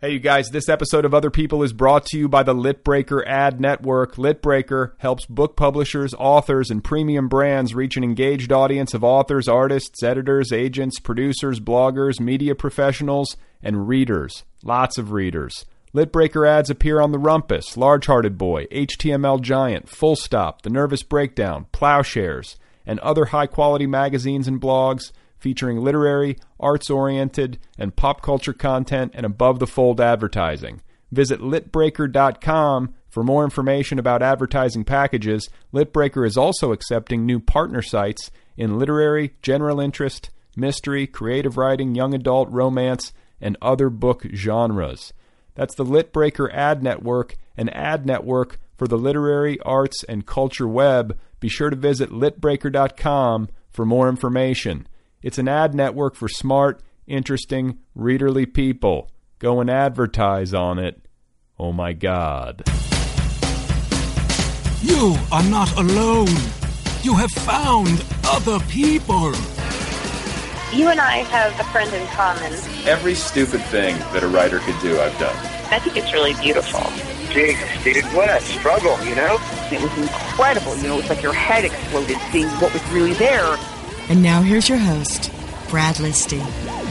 Hey, you guys, this episode of Other People is brought to you by the Litbreaker Ad Network. Litbreaker helps book publishers, authors, and premium brands reach an engaged audience of authors, artists, editors, agents, producers, bloggers, media professionals, and readers. Lots of readers. Litbreaker ads appear on The Rumpus, Large Hearted Boy, HTML Giant, Full Stop, The Nervous Breakdown, Ploughshares, and other high quality magazines and blogs featuring literary, arts oriented, and pop culture content and above the fold advertising. Visit litbreaker.com for more information about advertising packages. Litbreaker is also accepting new partner sites in literary, general interest, mystery, creative writing, young adult, romance, and other book genres. That's the Litbreaker Ad Network, an ad network for the literary, arts, and culture web. Be sure to visit litbreaker.com for more information. It's an ad network for smart, interesting, readerly people. Go and advertise on it. Oh my God. You are not alone. You have found other people. You and I have a friend in common. Every stupid thing that a writer could do, I've done. I think it's really beautiful. Jeez, dude, what a struggle, you know? It was incredible. You know, it's like your head exploded seeing what was really there. And now here's your host, Brad Listi.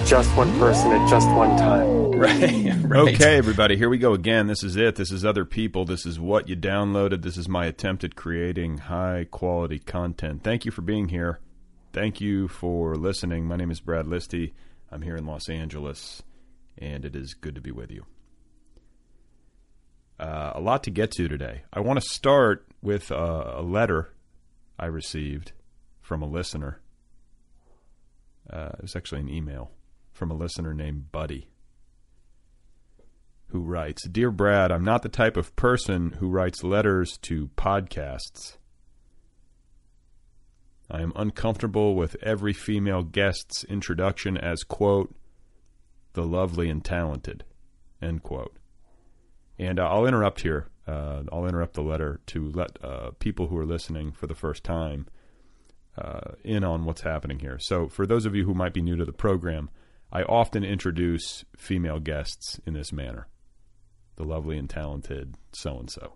Just one person at just one time. Right, right. Okay, everybody, here we go again. This is it. This is other people. This is what you downloaded. This is my attempt at creating high quality content. Thank you for being here. Thank you for listening. My name is Brad Listi. I'm here in Los Angeles, and it is good to be with you. Uh, a lot to get to today. I want to start with uh, a letter I received from a listener. Uh, it was actually an email from a listener named Buddy who writes Dear Brad, I'm not the type of person who writes letters to podcasts. I am uncomfortable with every female guest's introduction as, quote, the lovely and talented, end quote. And uh, I'll interrupt here. Uh, I'll interrupt the letter to let uh, people who are listening for the first time uh, in on what's happening here. So, for those of you who might be new to the program, I often introduce female guests in this manner the lovely and talented so and so.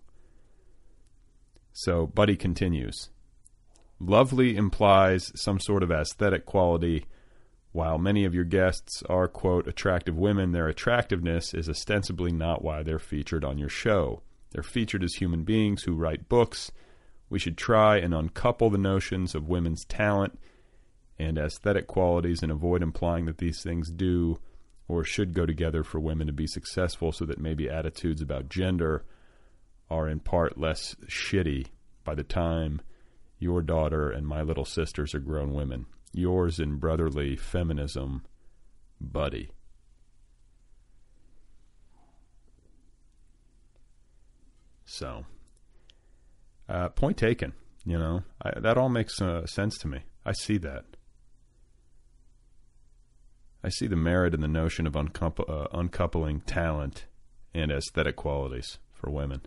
So, Buddy continues Lovely implies some sort of aesthetic quality. While many of your guests are, quote, attractive women, their attractiveness is ostensibly not why they're featured on your show. They're featured as human beings who write books we should try and uncouple the notions of women's talent and aesthetic qualities and avoid implying that these things do or should go together for women to be successful so that maybe attitudes about gender are in part less shitty by the time your daughter and my little sisters are grown women. Yours in brotherly feminism, Buddy. So, uh, point taken. You know, I, that all makes uh, sense to me. I see that. I see the merit in the notion of uh, uncoupling talent and aesthetic qualities for women.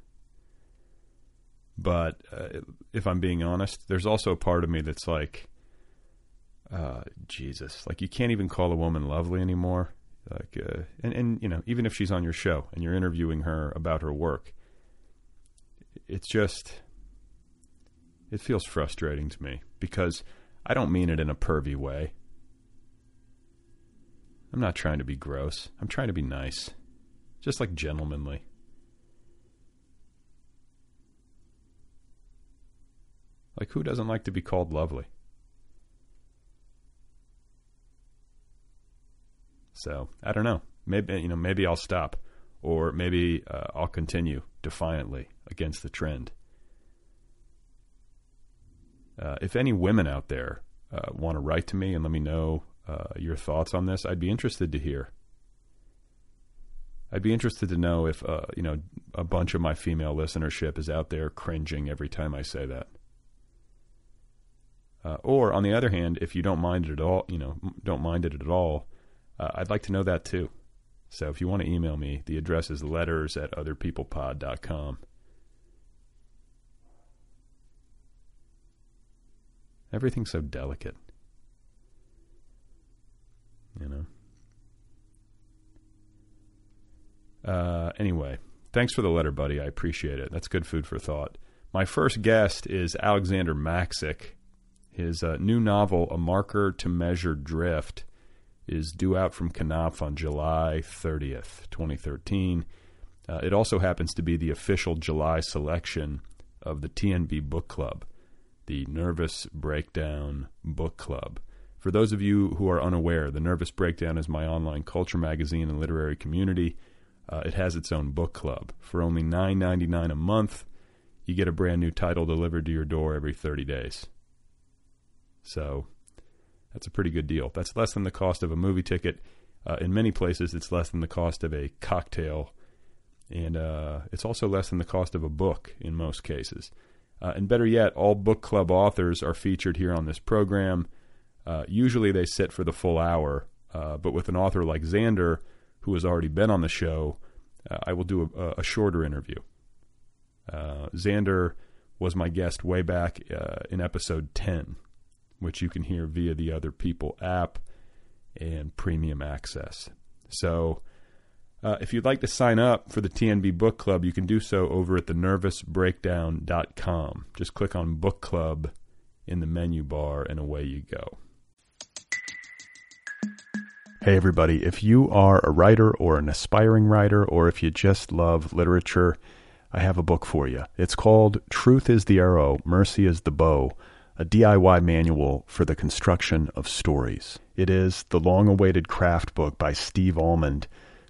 But uh, if I'm being honest, there's also a part of me that's like, uh, Jesus, like you can't even call a woman lovely anymore. Like, uh, and and you know, even if she's on your show and you're interviewing her about her work, it's just it feels frustrating to me because I don't mean it in a pervy way. I'm not trying to be gross. I'm trying to be nice. Just like gentlemanly. Like who doesn't like to be called lovely? So, I don't know. Maybe you know, maybe I'll stop or maybe uh, I'll continue defiantly against the trend. Uh, if any women out there uh, want to write to me and let me know uh, your thoughts on this, I'd be interested to hear. I'd be interested to know if uh, you know a bunch of my female listenership is out there cringing every time I say that. Uh, or on the other hand, if you don't mind it at all, you know, don't mind it at all, I'd like to know that too. So if you want to email me, the address is letters at otherpeoplepod.com. Everything's so delicate. You know? Uh, anyway, thanks for the letter, buddy. I appreciate it. That's good food for thought. My first guest is Alexander Maksik. His uh, new novel, A Marker to Measure Drift, is due out from Knopf on July 30th, 2013. Uh, it also happens to be the official July selection of the TNB Book Club, the Nervous Breakdown Book Club. For those of you who are unaware, the Nervous Breakdown is my online culture magazine and literary community. Uh, it has its own book club. For only $9.99 a month, you get a brand new title delivered to your door every 30 days. So that's a pretty good deal. That's less than the cost of a movie ticket. Uh, in many places, it's less than the cost of a cocktail, and uh, it's also less than the cost of a book in most cases. Uh, and better yet, all book club authors are featured here on this program. Uh, usually, they sit for the full hour, uh, but with an author like Xander, who has already been on the show, uh, I will do a, a shorter interview. Xander was my guest way back in episode 10 which you can hear via the Other People app and premium access. So, uh, if you'd like to sign up for the TNB Book Club, you can do so over at thenervousbreakdown.com. Just click on Book Club in the menu bar, and away you go. Hey, everybody. If you are a writer or an aspiring writer, or if you just love literature, I have a book for you. It's called Truth is the Arrow, Mercy is the Bow a DIY manual for the construction of stories. It is the long awaited craft book by Steve Almond,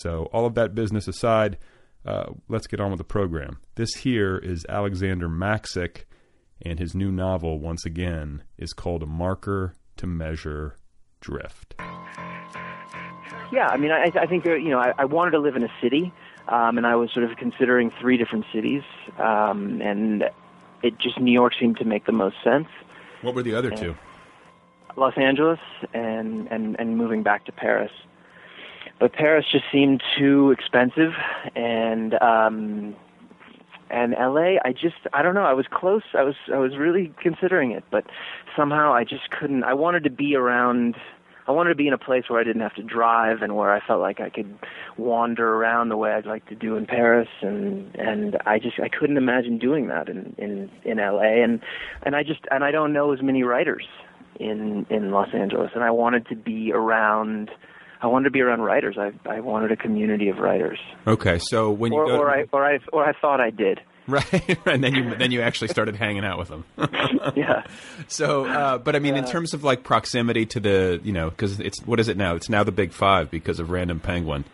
So, all of that business aside, uh, let's get on with the program. This here is Alexander Maksik, and his new novel, once again, is called A Marker to Measure Drift. Yeah, I mean, I, I think, uh, you know, I, I wanted to live in a city, um, and I was sort of considering three different cities, um, and it just, New York seemed to make the most sense. What were the other two? Los Angeles and, and, and moving back to Paris but Paris just seemed too expensive, and um, And LA, I just I don't know. I was close. I was I was really considering it, but somehow I just couldn't. I wanted to be around. I wanted to be in a place where I didn't have to drive and where I felt like I could wander around the way I'd like to do in Paris and and I just I couldn't imagine doing that in in in LA and and I just and I don't know as many writers in in Los Angeles and I wanted to be around I wanted to be around writers. I I wanted a community of writers. Okay, so when you or, go, or I or I or I thought I did. right, and then you then you actually started hanging out with them. yeah. So, uh, but I mean, in terms of like proximity to the, you know, because it's what is it now? It's now the Big Five because of Random Penguin.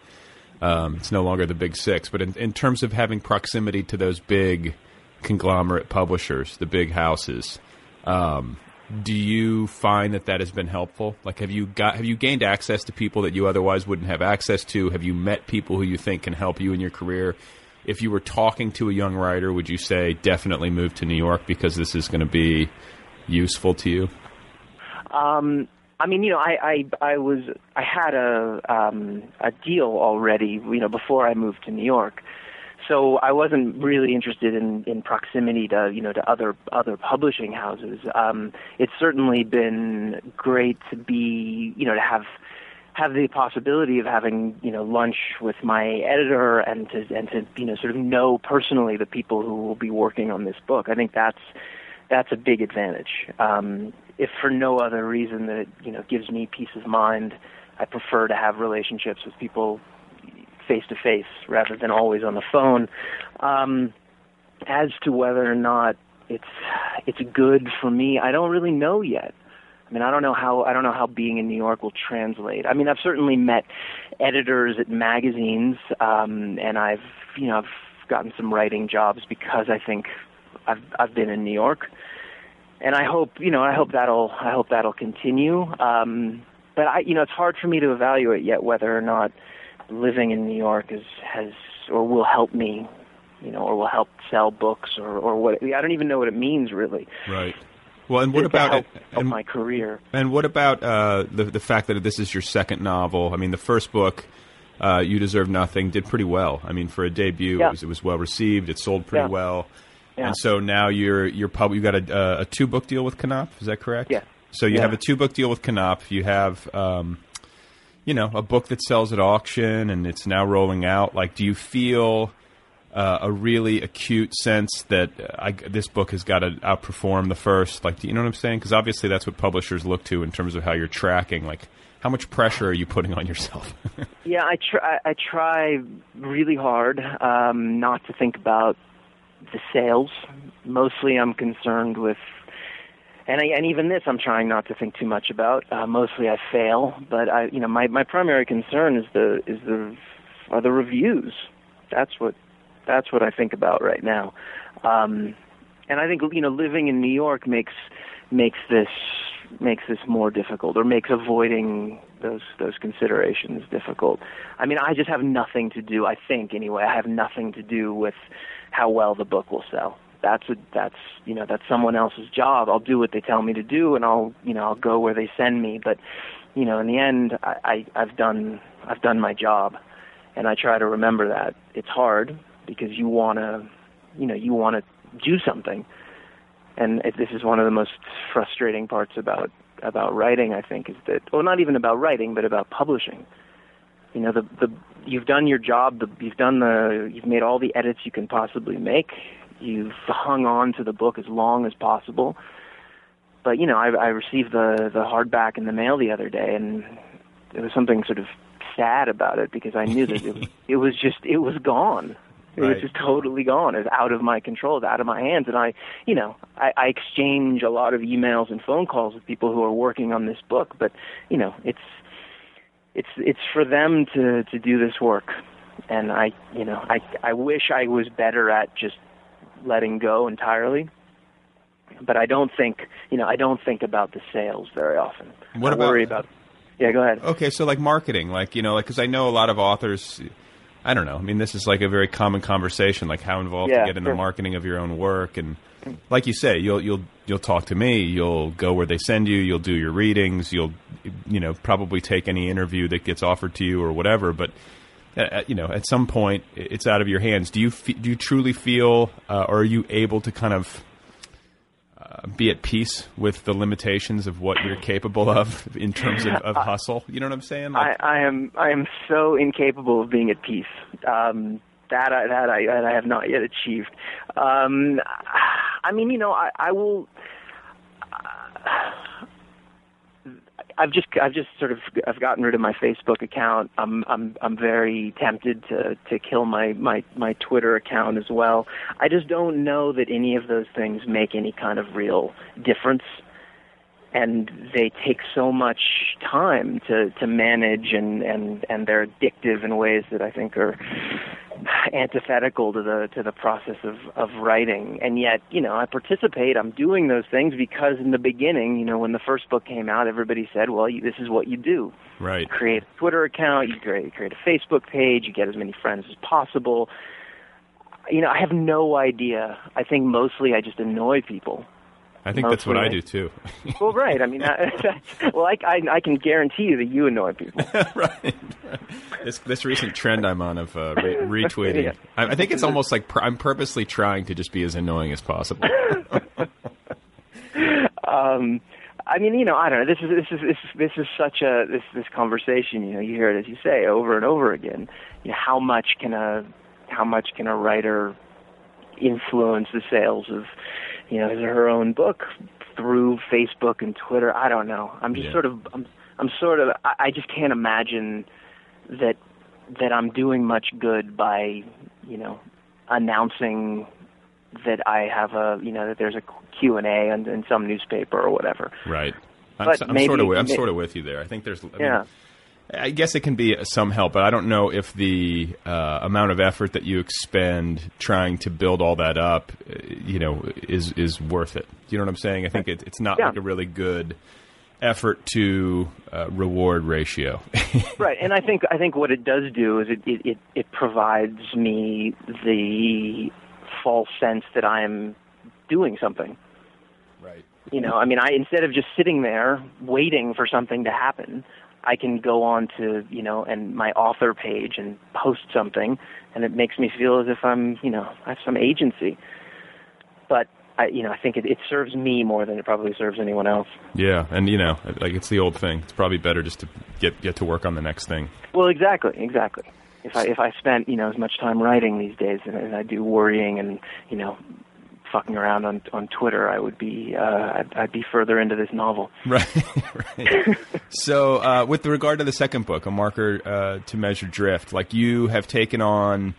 Um, it's no longer the Big Six, but in, in terms of having proximity to those big conglomerate publishers, the big houses, um, do you find that that has been helpful? Like, have you got have you gained access to people that you otherwise wouldn't have access to? Have you met people who you think can help you in your career? If you were talking to a young writer, would you say definitely move to New York because this is going to be useful to you? Um, I mean, you know, I, I I was I had a um, a deal already, you know, before I moved to New York. So I wasn't really interested in, in proximity to you know to other other publishing houses. Um, it's certainly been great to be you know to have have the possibility of having you know lunch with my editor and to and to you know sort of know personally the people who will be working on this book. I think that's that's a big advantage. Um, if for no other reason that it you know gives me peace of mind, I prefer to have relationships with people face to face rather than always on the phone. Um, as to whether or not it's it's good for me, I don't really know yet. I mean, I don't know how I don't know how being in New York will translate. I mean, I've certainly met editors at magazines, um, and I've you know I've gotten some writing jobs because I think I've I've been in New York, and I hope you know I hope that'll I hope that'll continue. Um, but I you know it's hard for me to evaluate yet whether or not living in New York is has or will help me, you know, or will help sell books or or what. I don't even know what it means really. Right. Well, and what to about help, it? help And, my career? and what about uh, the the fact that this is your second novel? I mean, the first book, uh, "You Deserve Nothing," did pretty well. I mean, for a debut, Yeah. it was it was well received. It sold pretty Yeah. well. Yeah. And so now you're you're pub- you got a, a two book deal with Knopf. Is that correct? Yeah. So you have a two book deal with Knopf. You have. Um, you know, a book that sells at auction and it's now rolling out. Like, do you feel uh, a really acute sense that uh, I, this book has got to outperform the first? Like, do you know what I'm saying? Because obviously that's what publishers look to in terms of how you're tracking. Like, how much pressure are you putting on yourself? Yeah, I try. I try really hard um, not to think about the sales. Mostly, I'm concerned with, and I, and even this, I'm trying not to think too much about. Uh, mostly, I fail, but I, you know, my my primary concern is the is the are the reviews. That's what that's what I think about right now. Um, and I think you know, living in New York makes makes this makes this more difficult or makes avoiding those those considerations difficult. I mean, I just have nothing to do. I think anyway, I have nothing to do with how well the book will sell. That's a, that's you know that's someone else's job. I'll do what they tell me to do, and I'll you know I'll go where they send me. But you know, in the end, I, I I've done I've done my job, and I try to remember that. It's hard because you want to you know you want to do something and this is one of the most frustrating parts about about writing i think is that well not even about writing but about publishing you know the the you've done your job the you've done the you've made all the edits you can possibly make you've hung on to the book as long as possible but you know i i received the the hardback in the mail the other day and there was something sort of sad about it because i knew that it, it was just it was gone it was just totally gone. It's out of my control. It's out of my hands. And I, you know, I, I exchange a lot of emails and phone calls with people who are working on this book. But you know, it's it's it's for them to to do this work. And I, you know, I I wish I was better at just letting go entirely. But I don't think, you know, I don't think about the sales very often. What I about- worry about? Yeah, go ahead. Okay, so like marketing, like you know, like because I know a lot of authors. I don't know. I mean, this is like a very common conversation, like how involved Yeah, you get in the marketing of your own work, and like you say, you'll you'll you'll talk to me, you'll go where they send you, you'll do your readings, you'll you know probably take any interview that gets offered to you or whatever. But you know, at some point it's out of your hands. Do you fe- do you truly feel, uh, or are you able to kind of uh, be at peace with the limitations of what you're capable of in terms of, of hustle? You know what I'm saying? I, I am I am so incapable of being at peace. Um, that I, that I that I have not yet achieved. Um, I mean, you know, I, I will. I've just I've just sort of I've gotten rid of my Facebook account. I'm I'm I'm very tempted to to kill my my my Twitter account as well. I just don't know that any of those things make any kind of real difference and they take so much time to to manage and and and they're addictive in ways that I think are antithetical to the to the process of of writing. And yet you know I participate I'm doing those things because in the beginning you know when the first book came out everybody said well you, this is what you do. Right. You create a Twitter account you create create a Facebook page you get as many friends as possible. You know I have no idea. I think mostly I just annoy people I think that's what I do too. well, right. I mean, I, well, I, I, I can guarantee you that you annoy people. right, right. This this recent trend I'm on of uh, re- retweeting, Yeah. I, I think it's almost like pur- I'm purposely trying to just be as annoying as possible. um, I mean, you know, I don't know. This is this is this is, this is such a this this conversation. You know, you hear it as you say over and over again. You know, how much can a how much can a writer influence the sales of you know his or her own book through Facebook and Twitter? I don't know. I'm just Yeah. sort of I'm I'm sort of I, I just can't imagine that that I'm doing much good by you know announcing that I have a you know that there's a Q and A in, in some newspaper or whatever. Right. I'm, But s- I'm maybe- sort of with, I'm may- sort of with you there. I think there's. I mean, Yeah. I guess it can be some help, but I don't know if the uh, amount of effort that you expend trying to build all that up, uh, you know, is is worth it. Do you know what I'm saying? I think it, it's not Yeah. like a really good effort to uh, reward ratio. right and i think i think what it does do is it it it, it provides me the false sense that i'm doing something right you know i mean i instead of just sitting there waiting for something to happen i can go on to you know and my author page and post something and it makes me feel as if i'm you know i have some agency but i you know i think it, it serves me more than it probably serves anyone else yeah, and you know, like it's the old thing. It's probably better just to get get to work on the next thing. Well, exactly, exactly. If I if I spent you know as much time writing these days as I do worrying and you know fucking around on on Twitter, I would be uh, I'd, I'd be further into this novel. Right, right. so, uh, with regard to the second book, a marker uh, to measure drift, like you have taken on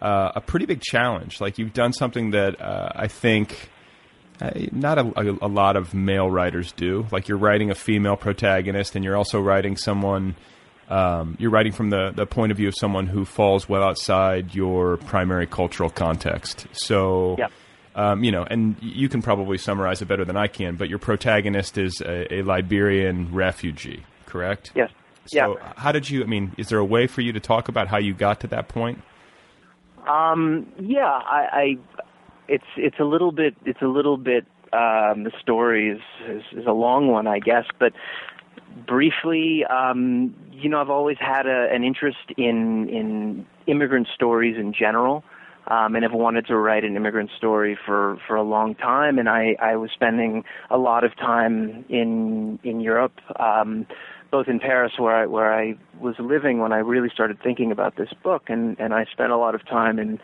uh, a pretty big challenge. Like you've done something that uh, I think uh, not a, a, a lot of male writers do. Like you're writing a female protagonist, and you're also writing someone. Um, you're writing from the, the point of view of someone who falls well outside your primary cultural context. So, Yep. Um, you know, and you can probably summarize it better than I can, but your protagonist is a, a Liberian refugee, correct? Yes. So, how did you? I mean, is there a way for you to talk about how you got to that point? Um, yeah, I, I it's it's a little bit it's a little bit um, the story is, is is a long one, I guess, but briefly, um, you know, I've always had a, an interest in in immigrant stories in general. Um, and have wanted to write an immigrant story for, for a long time, and I, I was spending a lot of time in in Europe, um, both in Paris where I where I was living when I really started thinking about this book, and and I spent a lot of time in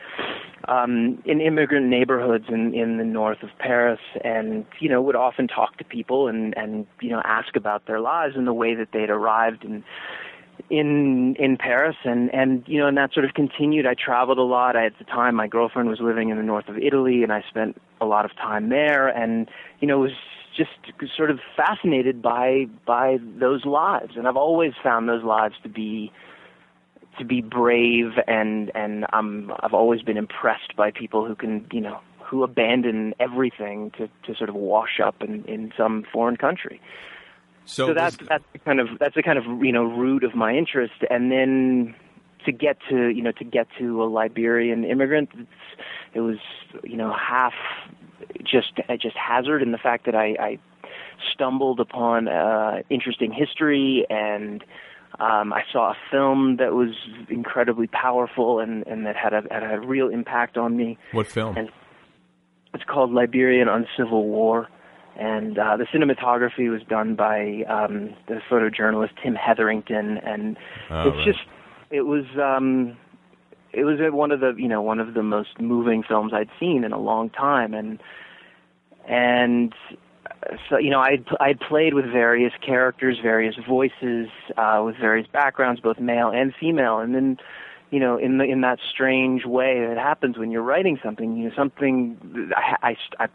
um, in immigrant neighborhoods in in the north of Paris, and you know would often talk to people and and you know ask about their lives and the way that they'd arrived and in in Paris and and you know and that sort of continued. I traveled a lot. I, at the time my girlfriend was living in the north of Italy and I spent a lot of time there. And you know was just sort of fascinated by by those lives. And I've always found those lives to be to be brave and and I'm I've always been impressed by people who can you know who abandon everything to to sort of wash up in in some foreign country So, so that's that's the kind of that's the kind of you know root of my interest and then to get to you know to get to a Liberian immigrant it's, it was you know half just just hazard in the fact that I, I stumbled upon uh interesting history and Um, I saw a film that was incredibly powerful and, and that had a, had a real impact on me. What film? And it's called Liberia: An Uncivil War. And uh, the cinematography was done by um, the photojournalist Tim Hetherington, and Oh, it's right. just it was um, it was one of the you know one of the most moving films I'd seen in a long time, and and uh, so you know I'd I'd played with various characters, various voices, uh, with various backgrounds, both male and female, and then you know in the in that strange way that happens when you're writing something, you know something I I I,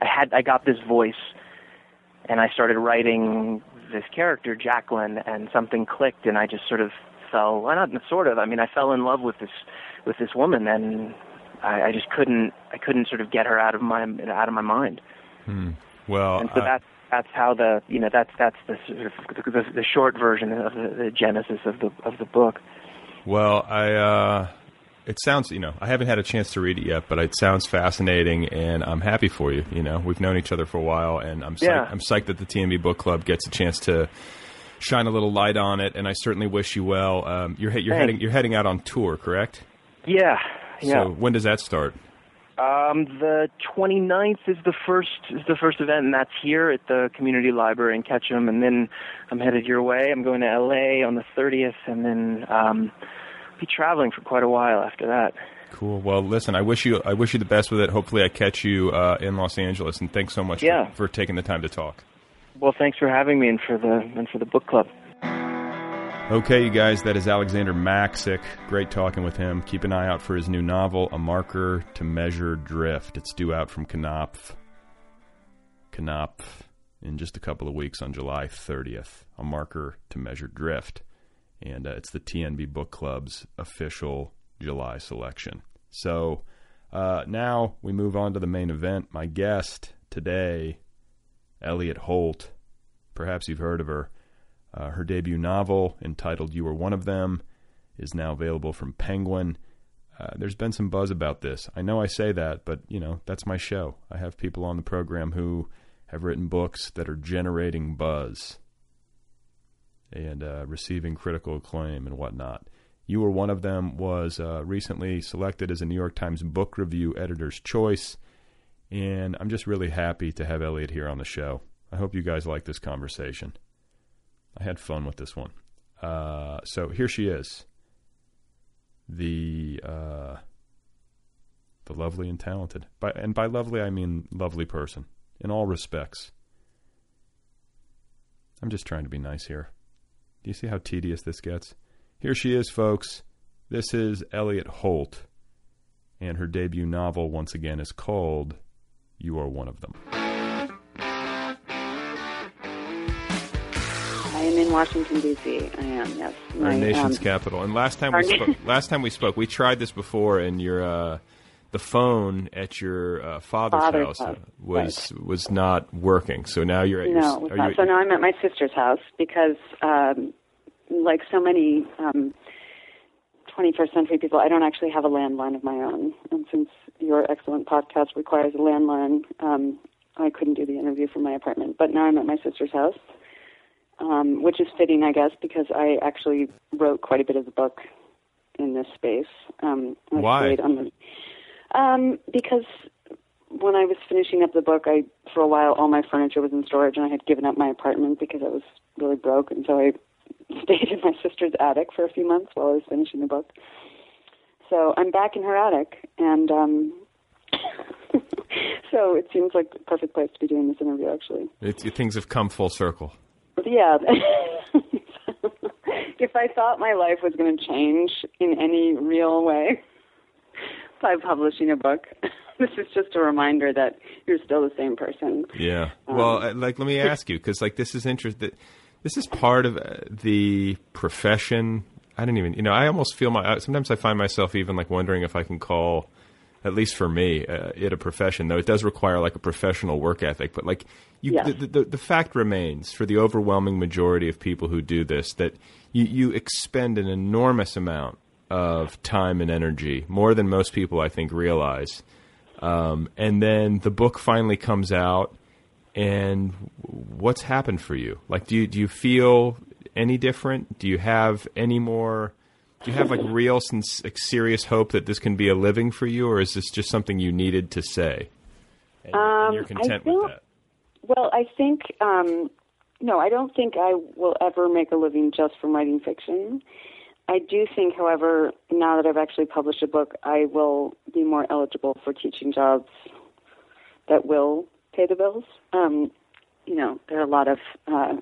I had I got this voice, and I started writing this character Jacqueline, and something clicked, and I just sort of fell well not sort of I mean I fell in love with this with this woman, and I, I just couldn't I couldn't sort of get her out of my out of my mind. Hmm. Well, And so I- that's that's how the you know that's that's the sort of the, the short version of the, the genesis of the of the book. Well, I uh, it sounds you know I haven't had a chance to read it yet, but it sounds fascinating, and I'm happy for you. You know, we've known each other for a while, and I'm psyched, Yeah. I'm psyched that the TNB Book Club gets a chance to shine a little light on it, and I certainly wish you well. Um, you're he- you're Thanks. heading you're heading out on tour, correct? Yeah, yeah. So when does that start? Um, the 29th is the first is the first event, and that's here at the community library in Ketchum. And then I'm headed your way. I'm going to LA on the 30th, and then um, be traveling for quite a while after that. Cool. Well, listen, I wish you I wish you the best with it. Hopefully, I catch you uh, in Los Angeles, and thanks so much Yeah. for, for taking the time to talk. Well, thanks for having me and for the and for the book club. Okay, you guys, that is Alexander Maksik. Great talking with him. Keep an eye out for his new novel, A Marker to Measure Drift. It's due out from Knopf. Knopf in just a couple of weeks on July 30th. A Marker to Measure Drift. And uh, it's the TNB Book Club's official July selection. So uh, now we move on to the main event. My guest today, Elliott Holt. Perhaps you've heard of her. Uh, her debut novel, entitled You Were One of Them, is now available from Penguin. Uh, there's been some buzz about this. I know I say that, but you know that's my show. I have people on the program who have written books that are generating buzz and uh, receiving critical acclaim and whatnot. You Were One of Them was uh, recently selected as a New York Times Book Review Editor's Choice, and I'm just really happy to have Elliott here on the show. I hope you guys like this conversation. I had fun with this one. Uh, so here she is, the uh, the lovely and talented. By and by lovely, I mean lovely person in all respects. I'm just trying to be nice here. Do you see how tedious this gets? Here she is, folks. This is Elliott Holt, and her debut novel once again is called "You Are One of Them." I am in Washington D.C. I am. Yes, our nation's um, capital. And last time we spoke, last time we spoke, we tried this before, and your uh, the phone at your uh, father's, Father's house house, was was not working. So now you're at no, your. not. so now I'm at my sister's house because, um, like so many um, 21st century people, I don't actually have a landline of my own. And since your excellent podcast requires a landline, um, I couldn't do the interview from my apartment. But now I'm at my sister's house, um, which is fitting, I guess, because I actually wrote quite a bit of the book in this space. Um, Why? on the um, because when I was finishing up the book, I for a while all my furniture was in storage, and I had given up my apartment because I was really broke, and so I stayed in my sister's attic for a few months while I was finishing the book. So I'm back in her attic, and um, so it seems like the perfect place to be doing this interview, actually. it, things have come full circle. Yeah. if I thought my life was going to change in any real way by publishing a book, this is just a reminder that you're still the same person. Yeah. Um, well, like, let me ask you because like this is interesting. This is part of uh, the profession. I don't even, you know, I almost feel my. Sometimes I find myself even like wondering if I can call, at least for me, uh, it a profession. Though it does require like a professional work ethic. But like, you, Yeah. the, the the fact remains for the overwhelming majority of people who do this that you you expend an enormous amount of time and energy, more than most people I think realize. Um, and then the book finally comes out, and what's happened for you? Like, do you do you feel any different? Do you have any more? Do you have like real, since, like, serious hope that this can be a living for you, or is this just something you needed to say? And, Um, and you're content I with that. Well, I think um, no, I don't think I will ever make a living just from writing fiction. I do think, however, now that I've actually published a book, I will be more eligible for teaching jobs that will pay the bills. Um, you know, there are a lot of uh,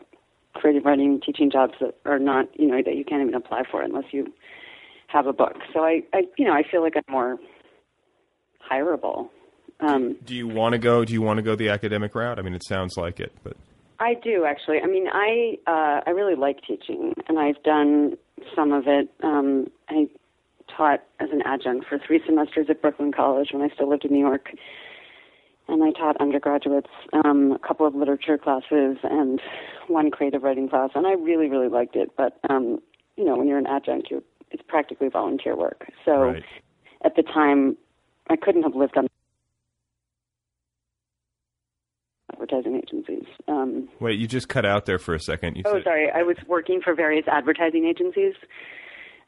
creative writing teaching jobs that are not, you know, that you can't even apply for unless you have a book. So I, I you know, I feel like I'm more hireable. Um, Do you want to go? Do you want to go the academic route? I mean, it sounds like it, but I do actually. I mean, I uh, I really like teaching, and I've done some of it. Um, I taught as an adjunct for three semesters at Brooklyn College when I still lived in New York, and I taught undergraduates um, a couple of literature classes and one creative writing class, and I really really liked it. But um, you know, when you're an adjunct, you're it's practically volunteer work. So Right. at the time, I couldn't have lived on advertising agencies. Um, wait, you just cut out there for a second. You oh, said, sorry. I was working for various advertising agencies,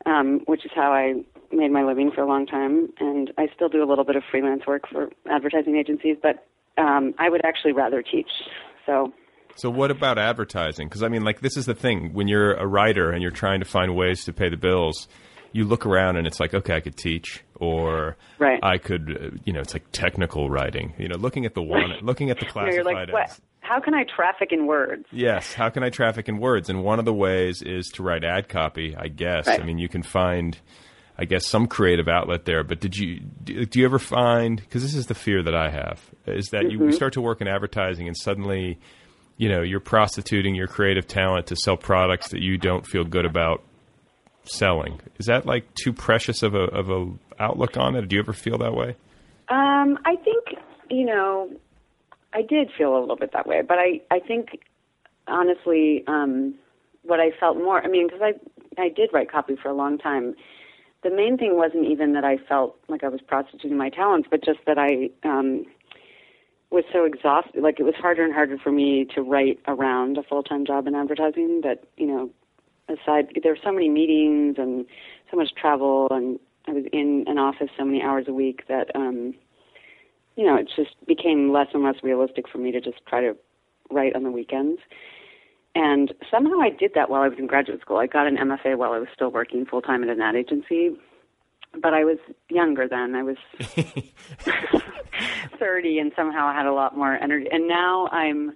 um, which is how I made my living for a long time. And I still do a little bit of freelance work for advertising agencies, but um, I would actually rather teach. So, So what about advertising? Because I mean, like this is the thing when you're a writer and you're trying to find ways to pay the bills. You look around and it's like, okay, I could teach, or Right. I could, uh, you know, it's like technical writing. You know, looking at the one, looking at the classified you're like, what? How can I traffic in words? Yes. How can I traffic in words? And one of the ways is to write ad copy, I guess. Right. I mean, you can find, I guess, some creative outlet there. But did you, do, you ever find, because this is the fear that I have, is that you Mhm. start to work in advertising and suddenly, you know, you're prostituting your creative talent to sell products that you don't feel good about selling. Is that like too precious of a, of a outlook on it? Do you ever feel that way? Um, I think you know, I did feel a little bit that way, but I I think honestly, um, what I felt more. I mean, because I I did write copy for a long time. The main thing wasn't even that I felt like I was prostituting my talents, but just that I um, was so exhausted. Like it was harder and harder for me to write around a full time job in advertising. That you know, aside there were so many meetings and so much travel, and I was in an office so many hours a week that um, you know it just became less and less realistic for me to just try to write on the weekends. And somehow I did that while I was in graduate school. I got an MFA while I was still working full time at an ad agency. But I was younger then. I was 30 and somehow I had a lot more energy. And now I'm,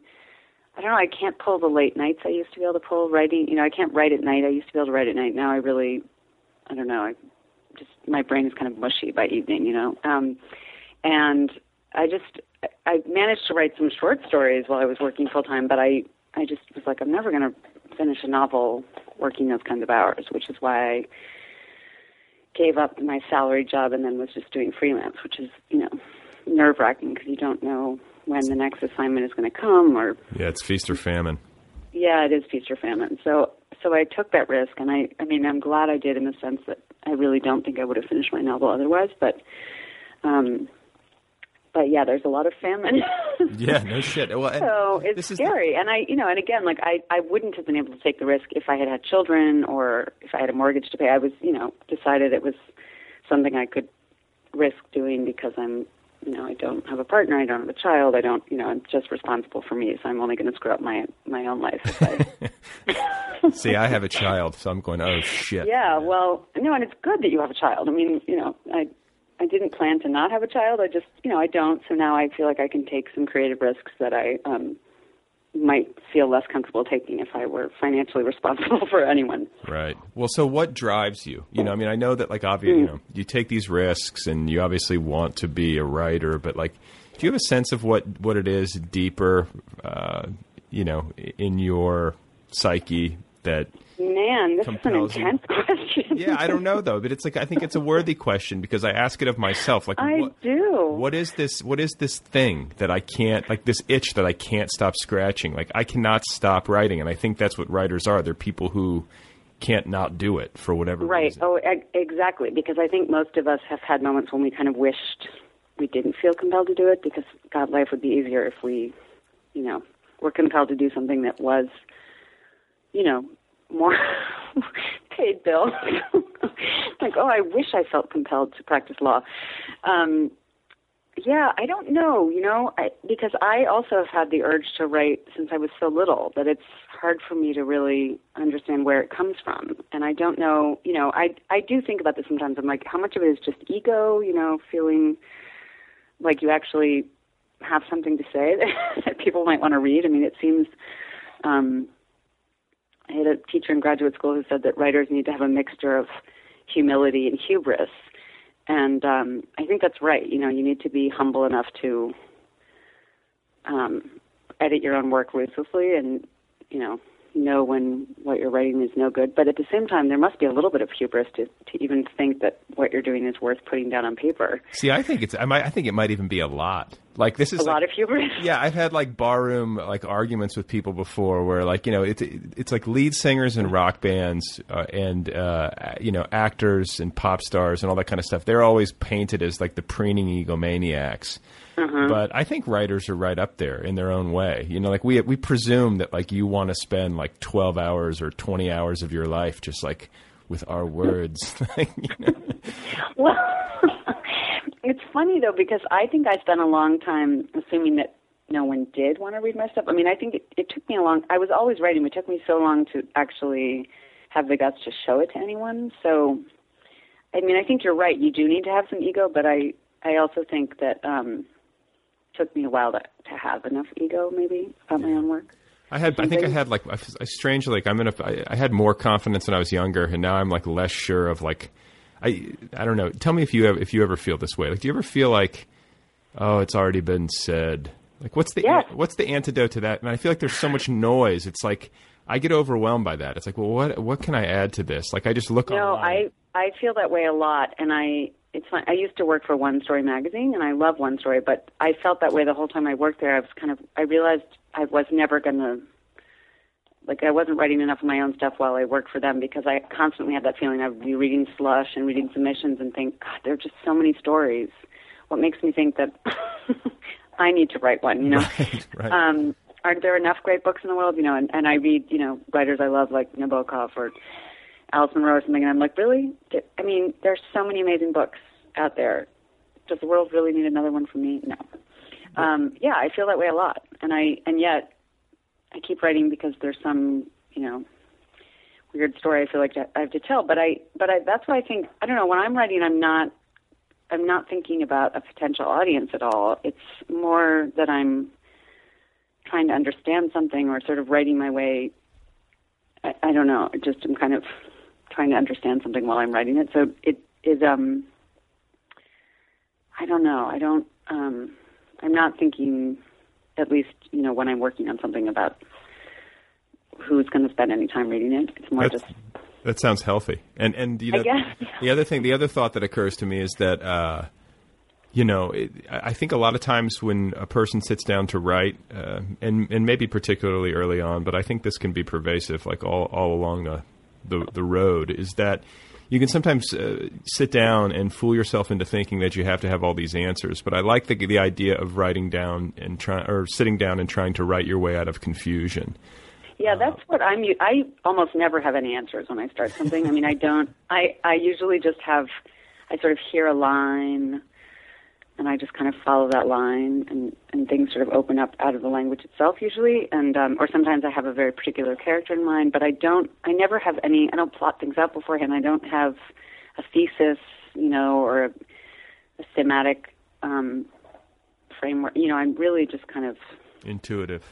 I don't know, I can't pull the late nights I used to be able to pull writing. You know, I can't write at night. I used to be able to write at night. Now I really, I don't know, I just, my brain is kind of mushy by evening, you know. Um, and I just, I managed to write some short stories while I was working full time, but I, I just was like, I'm never going to finish a novel working those kinds of hours, which is why I gave up my salary job and then was just doing freelance, which is, you know, nerve wracking because you don't know when the next assignment is going to come or, Yeah, it's feast or famine. yeah, it is feast or famine. So, so I took that risk and I, I mean, I'm glad I did in the sense that I really don't think I would have finished my novel otherwise, but, um, but yeah, there's a lot of famine. Yeah, no shit. Well, so it's scary and i you know and again like i i wouldn't have been able to take the risk if i had had children or if i had a mortgage to pay i was you know decided it was something i could risk doing because i'm you know i don't have a partner i don't have a child i don't you know i'm just responsible for me so i'm only going to screw up my my own life I, see, I have a child, so I'm going, oh shit. yeah well no and it's good that you have a child i mean you know i I didn't plan to not have a child. I just, you know, I don't. So now I feel like I can take some creative risks that I um, might feel less comfortable taking if I were financially responsible for anyone. Right. Well, so what drives you? You know, I mean, I know that like obviously, you Mm. know, you take these risks and you obviously want to be a writer, but like, do you have a sense of what what it is deeper, uh, you know, in your psyche that Man, this is an Compels you. intense question. yeah, I don't know though, but it's like I think it's a worthy question because I ask it of myself. Like, I what, do. what is this? What is this thing that I can't like this itch that I can't stop scratching? Like, I cannot stop writing, and I think that's what writers are. They're people who can't not do it for whatever Right. reason. Right. Oh, exactly. Because I think most of us have had moments when we kind of wished we didn't feel compelled to do it because God, life would be easier if we, you know, were compelled to do something that was, you know, more paid bills. like, oh, I wish I felt compelled to practice law. Um, yeah, I don't know, you know, I, because I also have had the urge to write since I was so little that it's hard for me to really understand where it comes from. And I don't know, you know, I I do think about this sometimes. I'm like, how much of it is just ego, you know, feeling like you actually have something to say that, that people might want to read. I mean, it seems um I had a teacher in graduate school who said that writers need to have a mixture of humility and hubris and um, I think that's right. You know, you need to be humble enough to um, edit your own work ruthlessly, and you know, know when what you're writing is no good. But at the same time, there must be a little bit of hubris to, to even think that what you're doing is worth putting down on paper. See, I think it's. I might. I think it might even be a lot. Like this is a like, lot of hubris. Yeah, I've had like barroom like arguments with people before, where like you know it's it's like lead singers in rock bands uh, and uh, you know actors and pop stars and all that kind of stuff. They're always painted as like the preening egomaniacs. Uh-huh. But I think writers are right up there in their own way. You know, like we we presume that like you want to spend like twelve hours or twenty hours of your life just like with our words. you know? Well, it's funny though because I think I spent a long time assuming that no one did want to read my stuff. I mean, I think it, it took me a long. I was always writing, but it took me so long to actually have the guts to show it to anyone. So, I mean, I think you're right. You do need to have some ego, but I I also think that um took me a while to to have enough ego, maybe about my own work. I had, I think I had like, I, strangely, like I'm in a, I, I had more confidence when I was younger, and now I'm like less sure of like, I, I don't know. Tell me if you have, if you ever feel this way. Like, do you ever feel like, oh, it's already been said? Like, what's the, Yes. what's the antidote to that? And I feel like there's so much noise. It's like I get overwhelmed by that. It's like, well, what, what can I add to this? Like, I just look. No, online. I I feel that way a lot, and I it's fun. I used to work for One Story magazine, and I love One Story, but I felt that way the whole time I worked there. I was kind of I realized I was never gonna like I wasn't writing enough of my own stuff while I worked for them because I constantly had that feeling I would be reading slush and reading submissions and think, God, there are just so many stories. What makes me think that I need to write one, you know? right. right. um, are there enough great books in the world? You know, and, and I read, you know, writers I love like Nabokov or Or something, and I'm like, really? I mean, there's so many amazing books out there. Does the world really need another one from me? No. Um, yeah, I feel that way a lot, and I and yet I keep writing because there's some, you know, weird story I feel like I have to tell. But I, but I, that's why I think I don't know. When I'm writing, I'm not, I'm not thinking about a potential audience at all. It's more that I'm trying to understand something or sort of writing my way. I, I don't know. Just I'm kind of trying to understand something while I'm writing it. So it is. Um, I don't know. I don't. Um, I'm not thinking, at least you know, when I'm working on something about who's going to spend any time reading it. It's more That's- just That sounds healthy. And and you know, the other thing, the other thought that occurs to me is that uh, you know, it, I I think a lot of times when a person sits down to write, uh, and and maybe particularly early on, but I think this can be pervasive, like all all along the the, the road, is that you can sometimes uh, sit down and fool yourself into thinking that you have to have all these answers. But I like the the idea of writing down and trying or sitting down and trying to write your way out of confusion. Yeah, that's what I'm. I almost never have any answers when I start something. I mean, I don't. I I usually just have. I sort of hear a line, and I just kind of follow that line, and and things sort of open up out of the language itself usually. And um, or sometimes I have a very particular character in mind, but I don't. I never have any. I don't plot things out beforehand. I don't have a thesis, you know, or a, a thematic um, framework. You know, I'm really just kind of Intuitive.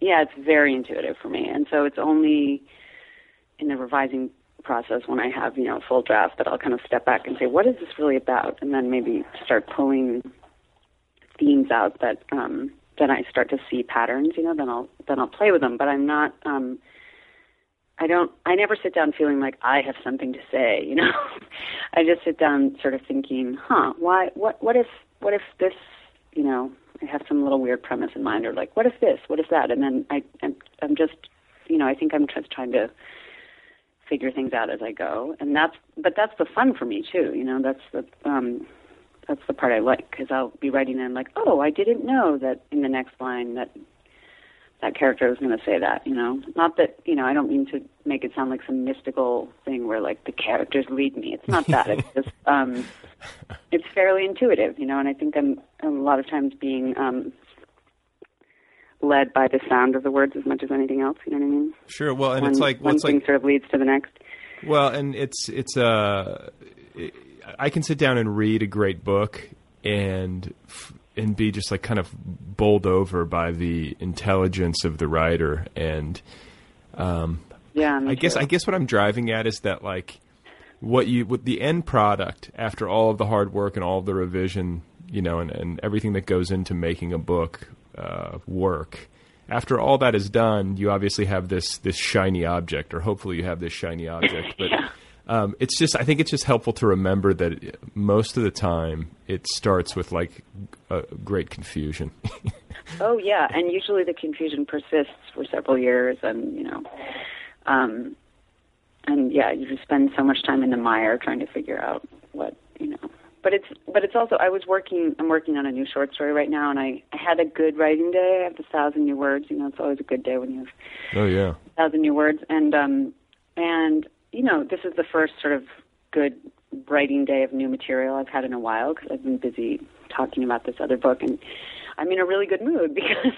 yeah, it's very intuitive for me, and so it's only in the revising process when I have you know full draft that I'll kind of step back and say, what is this really about, and then maybe start pulling themes out that um, then I start to see patterns. You know, then I'll then I'll play with them, but I'm not. Um, I don't. I never sit down feeling like I have something to say. You know, I just sit down sort of thinking, huh, why? What? What if? What if this? You know, I have some little weird premise in mind, or like, what if this? What if that? And then I, I'm, I'm just, you know, I think I'm just trying to figure things out as I go, and that's, but that's the fun for me too. You know, that's the, um, that's the part I like because I'll be writing and like, oh, I didn't know that in the next line that that character was going to say that. You know, not that you know. I don't mean to make it sound like some mystical thing where like the characters lead me. It's not that. it's just um, it's fairly intuitive. You know, and I think I'm a lot of times being um, led by the sound of the words as much as anything else. You know what I mean? Sure. Well, and one, it's like well, one it's thing like sort of leads to the next. Well, and it's it's uh, I can sit down and read a great book and and be just like kind of bowled over by the intelligence of the writer and um, yeah. I guess I guess what I'm driving at is that like what you what the end product after all of the hard work and all of the revision, you know, and, and everything that goes into making a book uh, work after all that is done, you obviously have this this shiny object, or hopefully you have this shiny object. But yeah. um, it's just I think it's just helpful to remember that most of the time it starts with like a great confusion. oh yeah, and usually the confusion persists for several years, and you know, um, and yeah, you just spend so much time in the mire trying to figure out what you know but it's but it's also I was working I'm working on a new short story right now and I, I had a good writing day. I have a thousand new words, you know, it's always a good day when you have Oh yeah. a thousand new words. And um and you know, this is the first sort of good writing day of new material I've had in a while because I've been busy talking about this other book and I'm in a really good mood because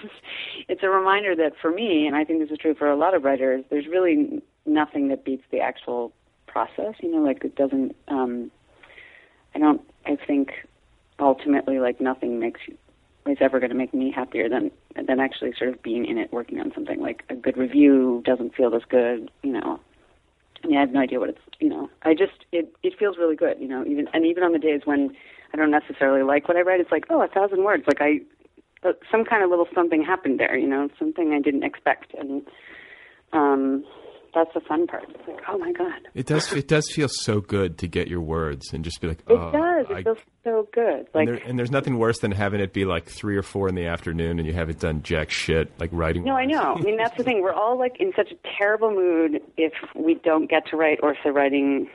it's a reminder that for me, and I think this is true for a lot of writers, there's really nothing that beats the actual process. You know, like it doesn't. um I don't. I think ultimately, like nothing makes you is ever going to make me happier than than actually sort of being in it, working on something. Like a good review doesn't feel as good, you know. I mean, I have no idea what it's, you know. I just it it feels really good, you know. Even and even on the days when I don't necessarily like what I write, it's like oh, a thousand words. Like I, uh, some kind of little something happened there, you know, something I didn't expect, and um, that's the fun part. It's like, oh my god. It does. It does feel so good to get your words and just be like, It oh, does. It I- feels so good. Like and, there, and there's nothing worse than having it be like three or four in the afternoon and you haven't done jack shit like writing. No, I know. I mean, that's the thing. We're all like in such a terrible mood if we don't get to write or if the writing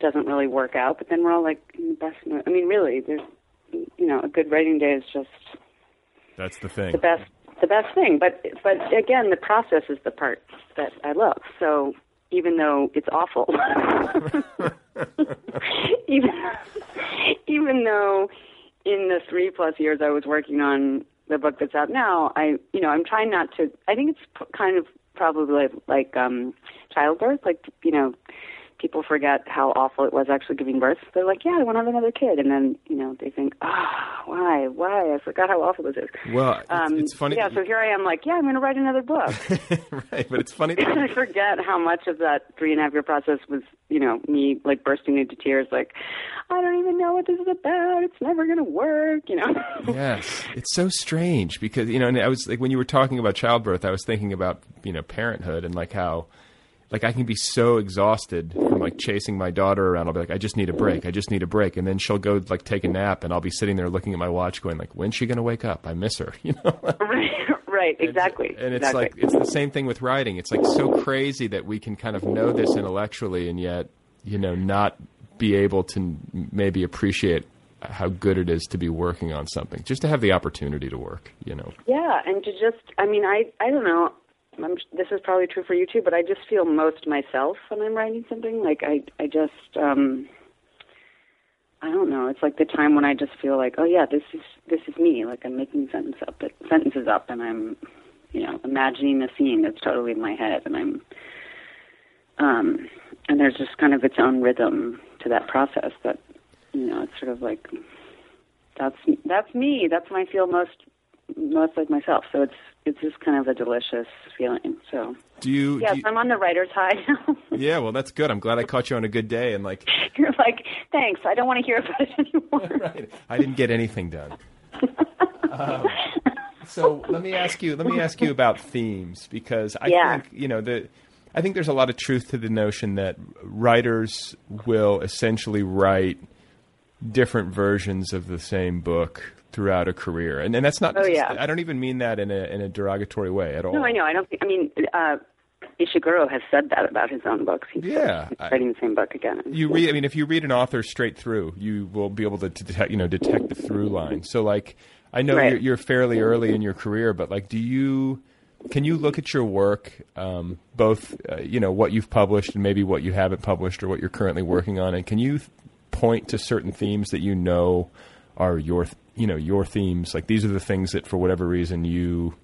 doesn't really work out. But then we're all like in the best mood. I mean, really, there's, you know, a good writing day is just That's the thing. the best, the best thing. But but again, the process is the part that I love. So even though it's awful, even even though in the three plus years I was working on the book that's out now, I you know I'm trying not to. I think it's kind of probably like, like um, childbirth. Like you know, people forget how awful it was actually giving birth. They're like, yeah, I want to have another kid, and then you know they think, ah, why, why? I forgot how awful this is. Well, it's, Um, it's funny. Yeah, so here I am, like, yeah, I'm going to write another book. right, but it's funny. I forget how much of that three and a half year process was, you know, me like bursting into tears, like, I don't even know what this is about. It's never going to work, you know. yes, it's so strange because you know, and I was like when you were talking about childbirth, I was thinking about you know parenthood and like how. Like I can be so exhausted from like chasing my daughter around. I'll be like, I just need a break. I just need a break, and then she'll go like take a nap, and I'll be sitting there looking at my watch, going like, When's she gonna wake up? I miss her. You know. right, right, exactly. And it's exactly. like it's the same thing with writing. It's like so crazy that we can kind of know this intellectually and yet, you know, not be able to maybe appreciate how good it is to be working on something. Just to have the opportunity to work, you know. Yeah, and to just, I mean, I, I don't know. I'm, this is probably true for you too, but I just feel most myself when I'm writing something. Like I, I just, um, I don't know. It's like the time when I just feel like, oh yeah, this is this is me. Like I'm making sentence up, sentences up, and I'm, you know, imagining a scene that's totally in my head, and I'm, um, and there's just kind of its own rhythm to that process that, you know, it's sort of like, that's that's me. That's when I feel most most like myself. So it's it's just kind of a delicious feeling. So Do you? yes, do you- I'm on the writer's high now. yeah, well, that's good. I'm glad I caught you on a good day, and like, You're like, thanks. I don't want to hear about it anymore. right. I didn't get anything done. Um, so let me ask you. Let me ask you about themes because I Yeah. think you know the. I think there's a lot of truth to the notion that writers will essentially write different versions of the same book throughout a career, and and that's not. Oh, yeah. I don't even mean that in a in a derogatory way at all. No, I know. I don't. I mean, uh, Ishiguro has said that about his own books. He's Yeah, he's I- writing the same book again. you read i mean if you read an author straight through you will be able to, to detect you know detect the through line so like i know Right. you're, you're fairly early in your career but like do you can you look at your work, um, both uh, you know what you've published and maybe what you haven't published or what you're currently working on, and can you point to certain themes that you know are your you know your themes? Like these are the things that for whatever reason you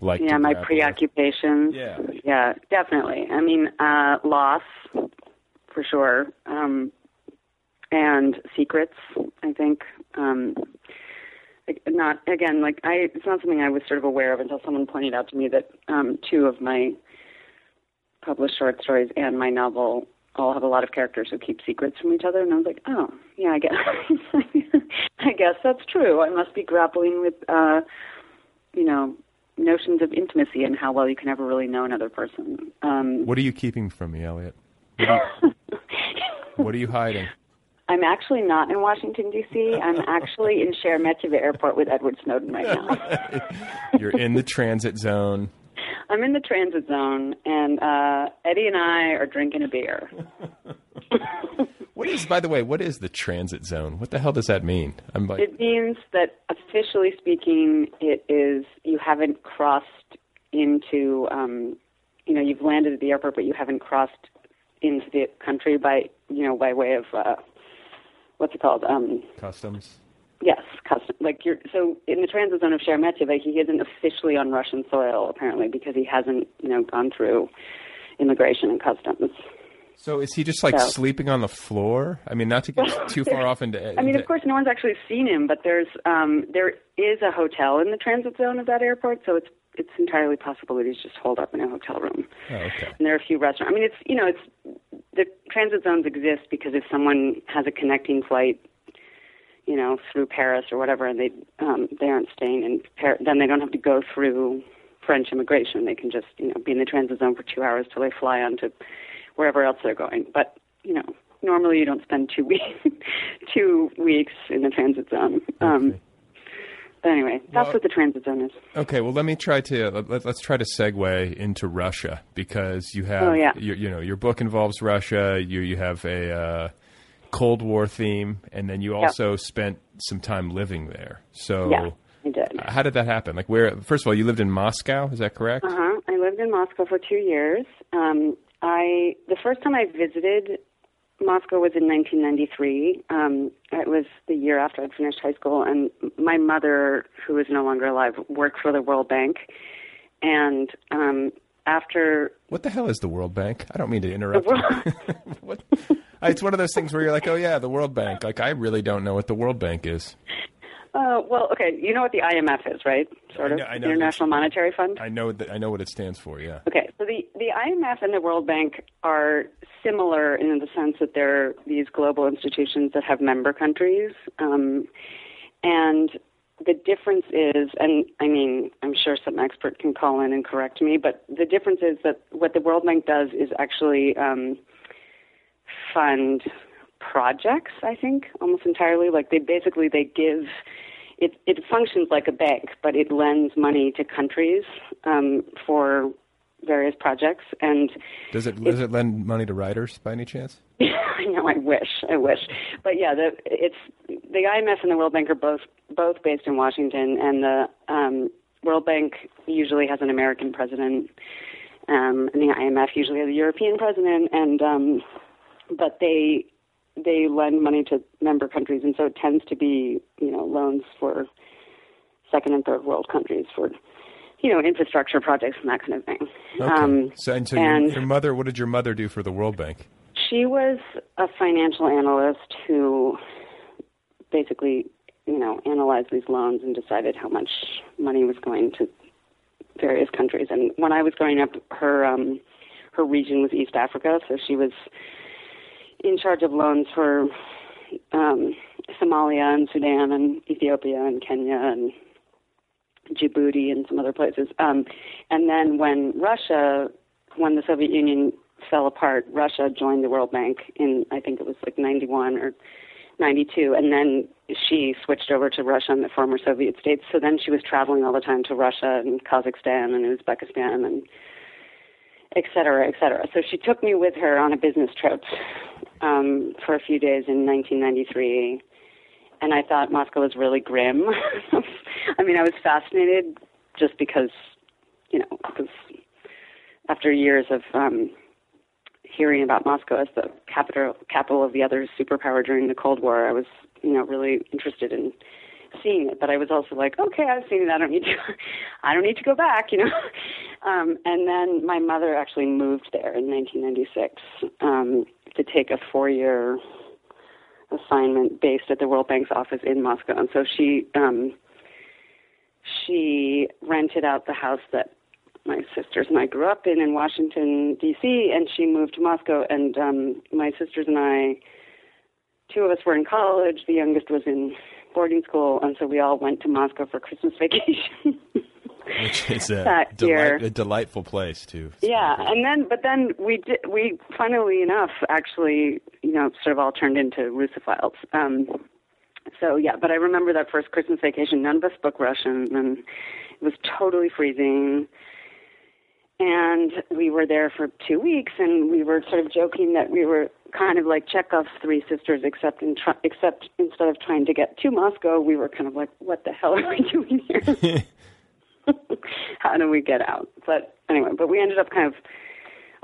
like. yeah, my preoccupations. Yeah. yeah, definitely. I mean, uh, loss for sure, um, and secrets. I think. Um, not again, like I. It's not something I was sort of aware of until someone pointed out to me that um, two of my published short stories and my novel all have a lot of characters who keep secrets from each other, and I was like, oh, yeah, I guess. I guess that's true. I must be grappling with, uh, you know, notions of intimacy and how well you can ever really know another person. Um, What are you keeping from me, Elliott? What are you, what are you hiding? I'm actually not in Washington D.C. I'm actually in Sheremetyevo Airport with Edward Snowden right now. You're in the transit zone. I'm in the transit zone, and uh, Eddie and I are drinking a beer. What is, by the way, what is the transit zone? What the hell does that mean? I'm like, It means that officially speaking, it is you haven't crossed into, um, you know, you've landed at the airport, but you haven't crossed into the country by, you know, by way of uh, what's it called? Um, customs. Yes, custom. Like you're so in the transit zone of Sheremetyevo, he isn't officially on Russian soil apparently because he hasn't, you know, gone through immigration and customs. So is he just like So- sleeping on the floor? I mean, not to get too far off into. I mean, of course, no one's actually seen him, but there's um, there is a hotel in the transit zone of that airport, so it's it's entirely possible that he's just holed up in a hotel room. Oh, okay. And there are a few restaurants. I mean, it's you know, it's the transit zones exist because if someone has a connecting flight, you know, through Paris or whatever, and they um, they aren't staying in Paris, then they don't have to go through French immigration. They can just you know be in the transit zone for two hours till they fly on to wherever else they're going. But you know, normally you don't spend two weeks two weeks in the transit zone. Um, but anyway, that's Well- what the transit zone is. Okay, well, let me try to let, let's try to segue into Russia because you have Oh, yeah. your, you know your book involves Russia. You you have a uh, Cold War theme, and then you Yeah. also spent some time living there. So, Yeah, I did. uh, how did that happen? Like, where? First of all, you lived in Moscow. Is that correct? Uh huh. I lived in Moscow for two years. Um, I the first time I visited Moscow was in 1993. Um, it was the year after I'd finished high school, and my mother, who is no longer alive, worked for the World Bank. And um, after What the hell is the World Bank? I don't mean to interrupt. The you. what? Uh, It's one of those things where you're like, oh yeah, the World Bank. Like, I really don't know what the World Bank is. uh, well, okay, you know what the IMF is, right? Sort of know- I know International Monetary Fund. I know that I know what it stands for. Yeah. Okay, so the, the IMF and the World Bank are similar in the sense that they're these global institutions that have member countries. Um, and the difference is, and I mean, I'm sure some expert can call in and correct me, but the difference is that what the World Bank does is actually um, fund projects, I think, almost entirely. Like they basically they give it it functions like a bank, but it lends money to countries um, for various projects. And Does it does it lend money to writers by any chance? I know, I wish, I wish, but yeah, the it's the IMF and the World Bank are both both based in Washington, and the um, World Bank usually has an American president, um, and the IMF usually has a European president, and um, but they they lend money to member countries, and so it tends to be you know loans for second and third world countries for you know infrastructure projects and that kind of thing. Okay. Um, so, and so and- your, your mother, what did your mother do for the World Bank? she was a financial analyst who basically, you know, analyzed these loans and decided how much money was going to various countries. And when I was growing up, her um, her region was East Africa, so she was in charge of loans for um, Somalia and Sudan and Ethiopia and Kenya and Djibouti and some other places. Um, and then when Russia, when the Soviet Union fell apart, Russia joined the World Bank in I think it was like 91 or 92, and then she switched over to Russia and the former Soviet states. So then she was traveling all the time to Russia and Kazakhstan and Uzbekistan and et cetera, et cetera. So she took me with her on a business trip um, for a few days in 1993 and I thought Moscow was really grim. I mean, I was fascinated just because you know, because after years of um, hearing about Moscow as the capital capital of the other superpower during the Cold War, I was, you know, really interested in seeing it. But I was also like, okay, I've seen it. I don't need to. I don't need to go back, you know. Um, and then my mother actually moved there in 1996 um, to take a four-year assignment based at the World Bank's office in Moscow, and so she um, she rented out the house that my sisters and I grew up in in Washington D.C. and she moved to Moscow and um my sisters and I two of us were in college the youngest was in boarding school and so we all went to Moscow for Christmas vacation. Which is a, delight, a delightful place too. yeah and then but then we did we funnily enough actually you know sort of all turned into Russophiles um so yeah but I remember that first Christmas vacation none of us spoke Russian and it was totally freezing. And we were there for two weeks and we were sort of joking that we were kind of like Chekhov's three sisters except in tr- except instead of trying to get to Moscow we were kind of like what the hell are we doing here? How do we get out? But anyway but we ended up kind of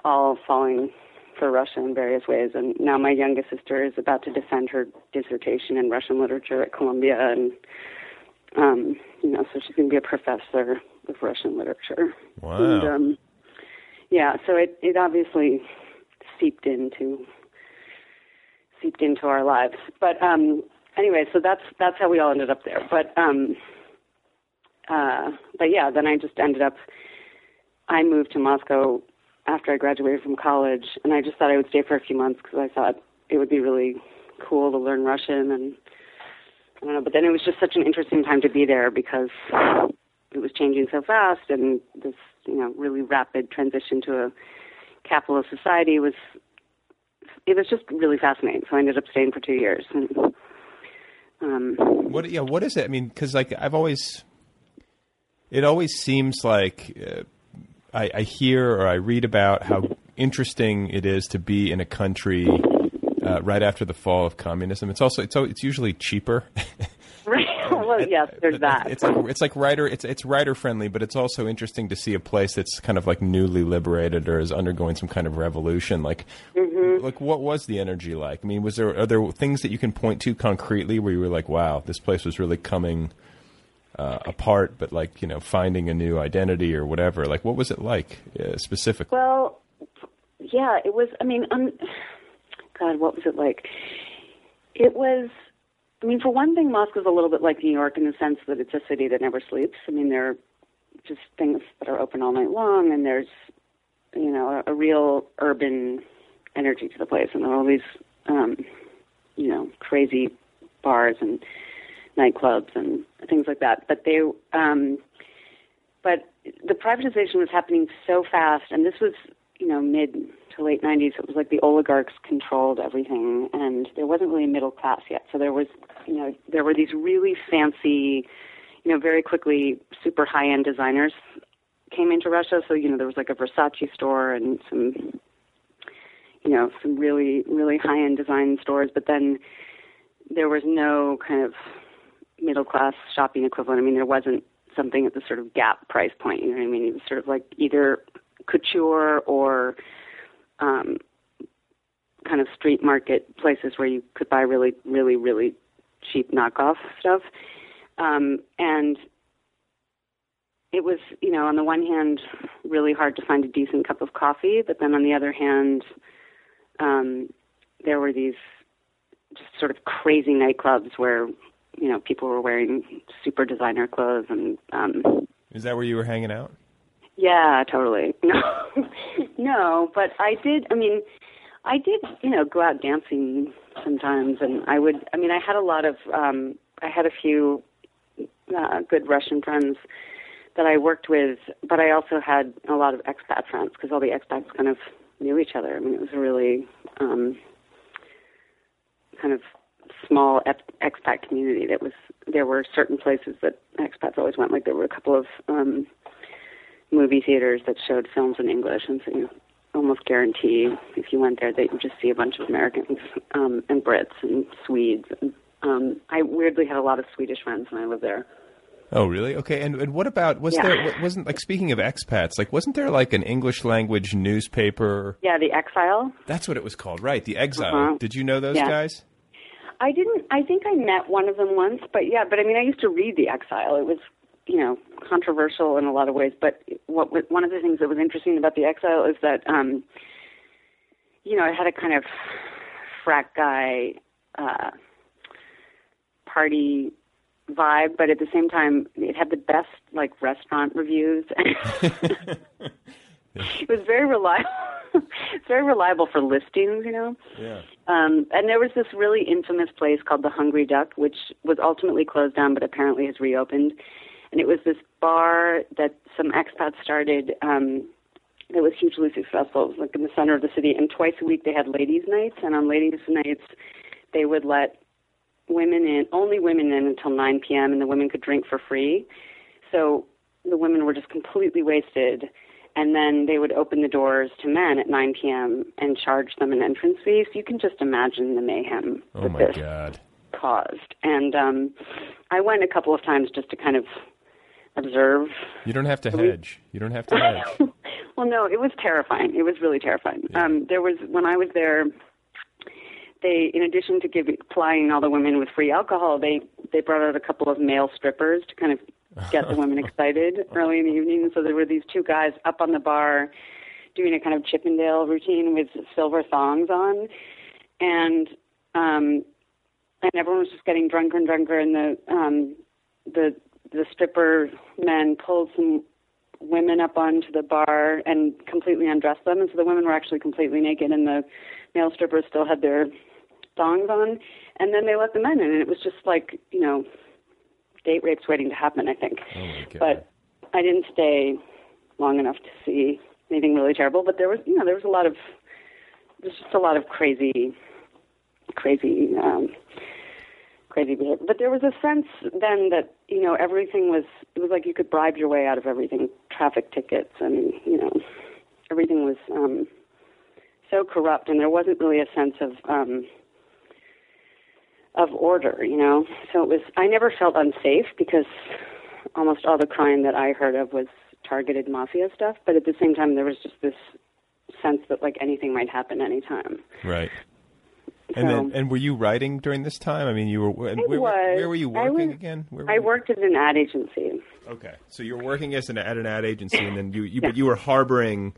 all falling for Russia in various ways and now my youngest sister is about to defend her dissertation in Russian literature at Columbia and um you know so she's going to be a professor of Russian literature. Wow. and um yeah so it it obviously seeped into seeped into our lives. But um anyway so that's that's how we all ended up there. But um uh but yeah then i just ended up i moved to moscow after i graduated from college and i just thought i would stay for a few months because i thought it would be really cool to learn russian and i don't know. But then it was just such an interesting time to be there because it was changing so fast and this you know really rapid transition to a capitalist society was it was just really fascinating so i ended up staying for two years and um What? Yeah. What is it? I mean, because like I've always, it always seems like uh, I, I hear or I read about how interesting it is to be in a country uh, right after the fall of communism. It's also it's it's usually cheaper. right well yes there's that It's like it's like writer it's it's writer friendly, but it's also interesting to see a place that's kind of like newly liberated or is undergoing some kind of revolution. Like, Mm-hmm. like what was the energy like? I mean, was there are there things that you can point to concretely where you were like, wow, this place was really coming uh, apart, but like you know, finding a new identity or whatever. Like, what was it like uh, specifically? Well, yeah, it was. I mean, um, God, what was it like? It was. I mean, for one thing, Moscow's a little bit like New York in the sense that it's a city that never sleeps. I mean, there are just things that are open all night long, and there's, you know, a, a real urban energy to the place, and there are all these, um, you know, crazy bars and nightclubs and things like that. But they, um, but the privatization was happening so fast, and this was, you know, mid to late 90s. It was like the oligarchs controlled everything, and there wasn't really a middle class yet. So there was, you know, there were these really fancy, you know, very quickly super high end designers came into Russia. So you know, there was like a Versace store and some, you know, some really really high end design stores. But then there was no kind of middle class shopping equivalent. I mean, there wasn't something at the sort of gap price point. You know what I mean? It was sort of like either couture or um, kind of street market places where you could buy really, really, really cheap knockoff stuff. Um, and it was, you know, on the one hand, really hard to find a decent cup of coffee, but then on the other hand, um, there were these just sort of crazy nightclubs where, you know, people were wearing super designer clothes and um, Is that where you were hanging out? Yeah, totally. No, no, but I did. I mean, I did. You know, go out dancing sometimes, and I would. I mean, I had a lot of. um I had a few uh, good Russian friends that I worked with, but I also had a lot of expat friends because all the expats kind of knew each other. I mean, it was a really um, kind of small expat community. That was there were certain places that expats always went. Like there were a couple of um, movie theaters that showed films in English, and so you almost guarantee if you went there that you'd just see a bunch of Americans um, and Brits and Swedes. And, um, I weirdly had a lot of Swedish friends when I lived there. Oh, really? Okay. And and what about was Yeah. there wasn't like speaking of expats, like wasn't there like an English language newspaper? Yeah, the Exile. That's what it was called, right? The Exile. Uh-huh. Did you know those Yeah. guys? I didn't. I think I met one of them once, but yeah. But I mean, I used to read The Exile. It was, you know, controversial in a lot of ways. But what one of the things that was interesting about The Exile is that, um, you know, it had a kind of frat guy uh, party vibe, but at the same time, it had the best like restaurant reviews. it was very reliable. it's very reliable for listings, you know. Yeah. Um, and there was this really infamous place called the Hungry Duck, which was ultimately closed down, but apparently has reopened. And it was this bar that some expats started um, that was hugely successful. It was like in the center of the city, and twice a week they had ladies' nights. And on ladies' nights, they would let women in, only women in until 9 p.m., and the women could drink for free. So the women were just completely wasted and then they would open the doors to men at 9 p.m. and charge them an entrance fee. So you can just imagine the mayhem Oh that my this god. caused. And um, I went a couple of times just to kind of observe. You don't have to hedge. You don't have to hedge. Well, no, it was terrifying. It was really terrifying. Um, there was when I was there. They, in addition to giving plying all the women with free alcohol, they they brought out a couple of male strippers to kind of get the women excited early in the evening. So there were these two guys up on the bar doing a kind of Chippendale routine with silver thongs on, and um, and everyone was just getting drunker and drunker. And the um, the the stripper men pulled some women up onto the bar and completely undressed them, and so the women were actually completely naked, and the male strippers still had their thongs on, and then they let the men in, and it was just like you know date rapes waiting to happen, I think. Oh. But I didn't stay long enough to see anything really terrible. But there was, you know, there was a lot of, there's just a lot of crazy, crazy, um, crazy behavior. But there was a sense then that you know everything was. It was like you could bribe your way out of everything. Traffic tickets and you know, everything was um, so corrupt, and there wasn't really a sense of. Um, of order, you know. So it was. I never felt unsafe because almost all the crime that I heard of was targeted mafia stuff. But at the same time, there was just this sense that like anything might happen anytime. Right. And So- then, and were you writing during this time? I mean, you were. I where, was. where were you working was- again? Where were I worked at an ad agency. Okay, so you were working as an at an ad agency, and then you, you Yeah. but you were harboring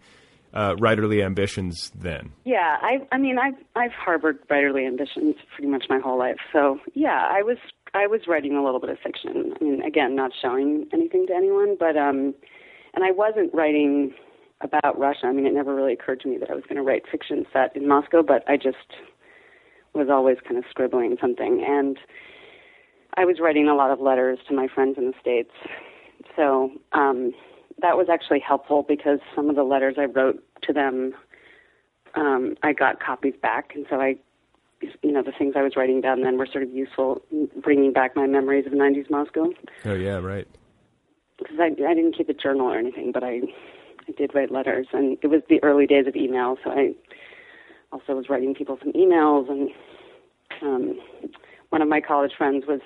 uh, writerly ambitions then. Yeah, I I mean I've I've harbored writerly ambitions pretty much my whole life. So yeah, I was I was writing a little bit of fiction. I mean, again, not showing anything to anyone, but um, and I wasn't writing about Russia. I mean, it never really occurred to me that I was going to write fiction set in Moscow, but I just was always kind of scribbling something, and I was writing a lot of letters to my friends in the states. So um, that was actually helpful because some of the letters I wrote to them, um, I got copies back, and so I, you know, the things I was writing down then were sort of useful, in bringing back my memories of '90s Moscow. Oh yeah, right. Because I, I didn't keep a journal or anything, but I, I did write letters, and it was the early days of email, so I also was writing people some emails, and um, one of my college friends was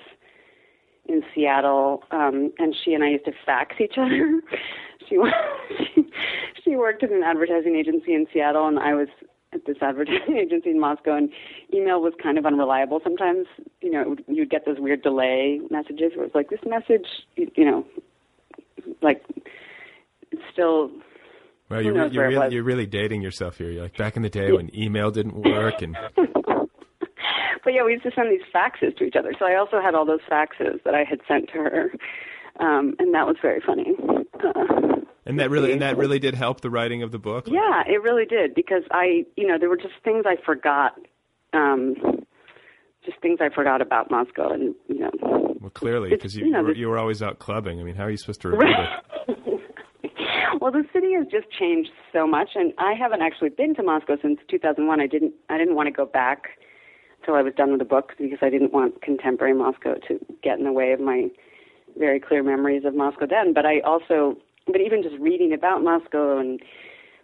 in Seattle, um, and she and I used to fax each other. she, she worked at an advertising agency in Seattle, and I was at this advertising agency in Moscow. And email was kind of unreliable sometimes. You know, would, you'd get those weird delay messages where it's like this message, you, you know, like it's still. Well, you're, you're, really, you're really dating yourself here. You're like back in the day when email didn't work, and But yeah, we used to send these faxes to each other. So I also had all those faxes that I had sent to her, um, and that was very funny. Uh, and that really and that really did help the writing of the book. Yeah, it really did because I, you know, there were just things I forgot, um, just things I forgot about Moscow, and you know, Well, clearly, because you, you know, you, were, you were always out clubbing. I mean, how are you supposed to remember? has just changed so much, and I haven't actually been to Moscow since 2001. I didn't, I didn't want to go back till I was done with the book because I didn't want contemporary Moscow to get in the way of my very clear memories of Moscow then. But I also, but even just reading about Moscow, and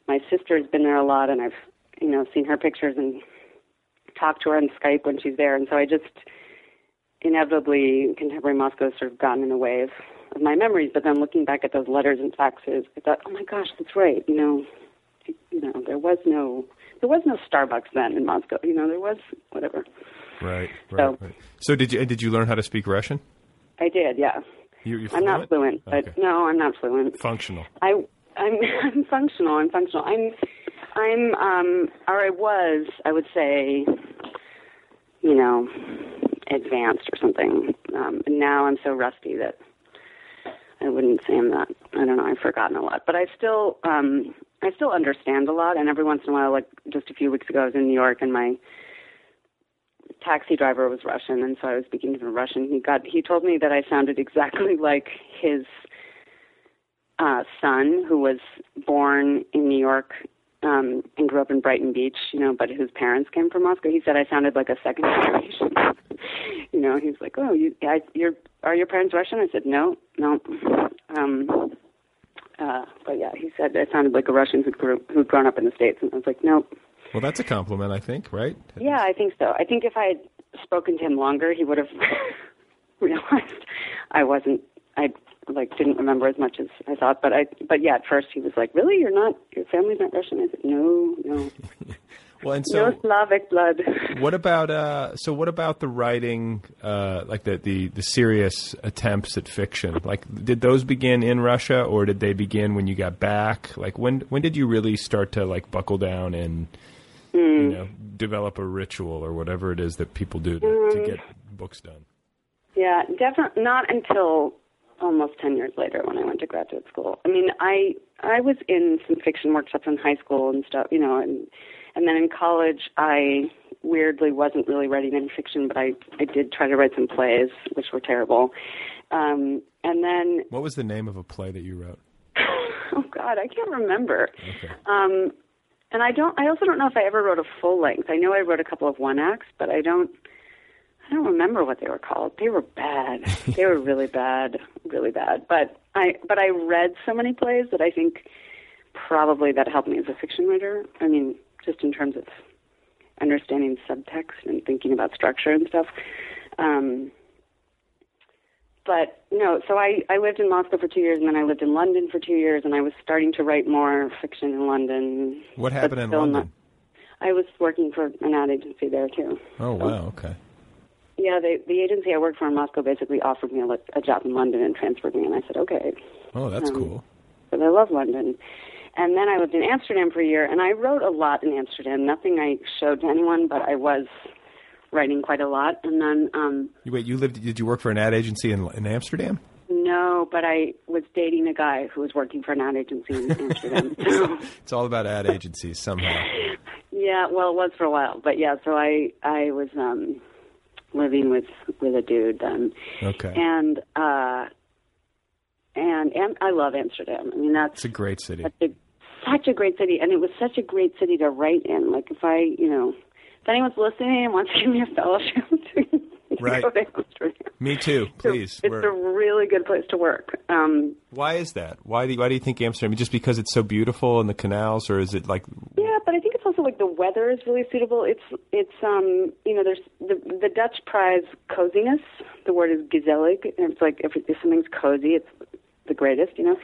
my sister's been there a lot, and I've, you know, seen her pictures and talked to her on Skype when she's there, and so I just inevitably contemporary Moscow has sort of gotten in the way of, of my memories. But then looking back at those letters and faxes, I thought, oh my gosh, that's right. You know, you know, there was no there was no Starbucks then in Moscow. You know, there was whatever. Right, right, So- right. So did you did you learn how to speak Russian? I did, yeah. You, you're I'm not fluent, but Okay. no, I'm not fluent. Functional. I I'm I'm functional. I'm functional. I'm I'm um or I was I would say you know advanced or something. Um and now I'm so rusty that I wouldn't say I'm that. I don't know. I've forgotten a lot, but I still um I still understand a lot. And every once in a while, like just a few weeks ago, I was in New York and my taxi driver was Russian, and so I was speaking to him in Russian. He got he told me that I sounded exactly like his uh, son, who was born in New York um, and grew up in Brighton Beach, you know, but whose parents came from Moscow. He said I sounded like a second generation. you know, he's like, "Oh, you, I, you're, are your parents Russian?" I said, "No, no." Um, uh, but yeah, he said I sounded like a Russian who grew who'd grown up in the states, and I was like, no. Well, that's a compliment, I think, right? Yeah, I think so. I think if I had spoken to him longer, he would have realized I wasn't. I like didn't remember as much as I thought. But I. But yeah, at first he was like, "Really, you're not. Your family's not Russian." I said, "No, no, Well, and so no Slavic blood." what about uh so what about the writing uh like the, the the serious attempts at fiction like did those begin in russia or did they begin when you got back like when when did you really start to like buckle down and you know develop a ritual or whatever it is that people do to, to Mm. get books done Yeah, definitely not until almost ten years later when I went to graduate school. I mean, I I was in some fiction workshops in high school and stuff, you know, and and then in college I weirdly wasn't really writing any fiction, but I I did try to write some plays, which were terrible. Um, and then what was the name of a play that you wrote oh God, I can't remember. okay Um, and I don't. I also don't know if I ever wrote a full length. I know I wrote a couple of one acts, but I don't. I don't remember what they were called. They were bad. they were really bad, really bad. But I. But I read so many plays that I think probably that helped me as a fiction writer. I mean, just in terms of understanding subtext and thinking about structure and stuff. Um, but no, so I, I lived in Moscow for two years, and then I lived in London for two years, and I was starting to write more fiction in London. what happened in london not- I was working for an ad agency there too. oh wow okay Yeah, the the agency I worked for in Moscow basically offered me a, a job in London and transferred me, and I said okay. oh that's Um, cool But I love London. And then I lived in Amsterdam for a year, and I wrote a lot in Amsterdam. Nothing I showed to anyone, but I was writing quite a lot. And then um, wait you lived did you work for an ad agency in, in amsterdam No, but I was dating a guy who was working for an ad agency in Amsterdam. it's all about ad agencies somehow yeah, well, it was for a while, but yeah. So I I was um living with with a dude then, okay and uh and Am- I love Amsterdam. I mean, that's it's a great city such a such a great city, and it was such a great city to write in. Like if I, you know, if anyone's listening and wants to give me a fellowship, to Right. to Amsterdam. me too please It's We're- a really good place to work. Um, Why is that? Why do you, why do you think Amsterdam? Just because it's so beautiful and the canals, or is it like Yeah, like the weather is really suitable. It's it's um you know there's the the Dutch prize coziness. The word is gezellig, and it's like if, if something's cozy, it's the greatest, you know.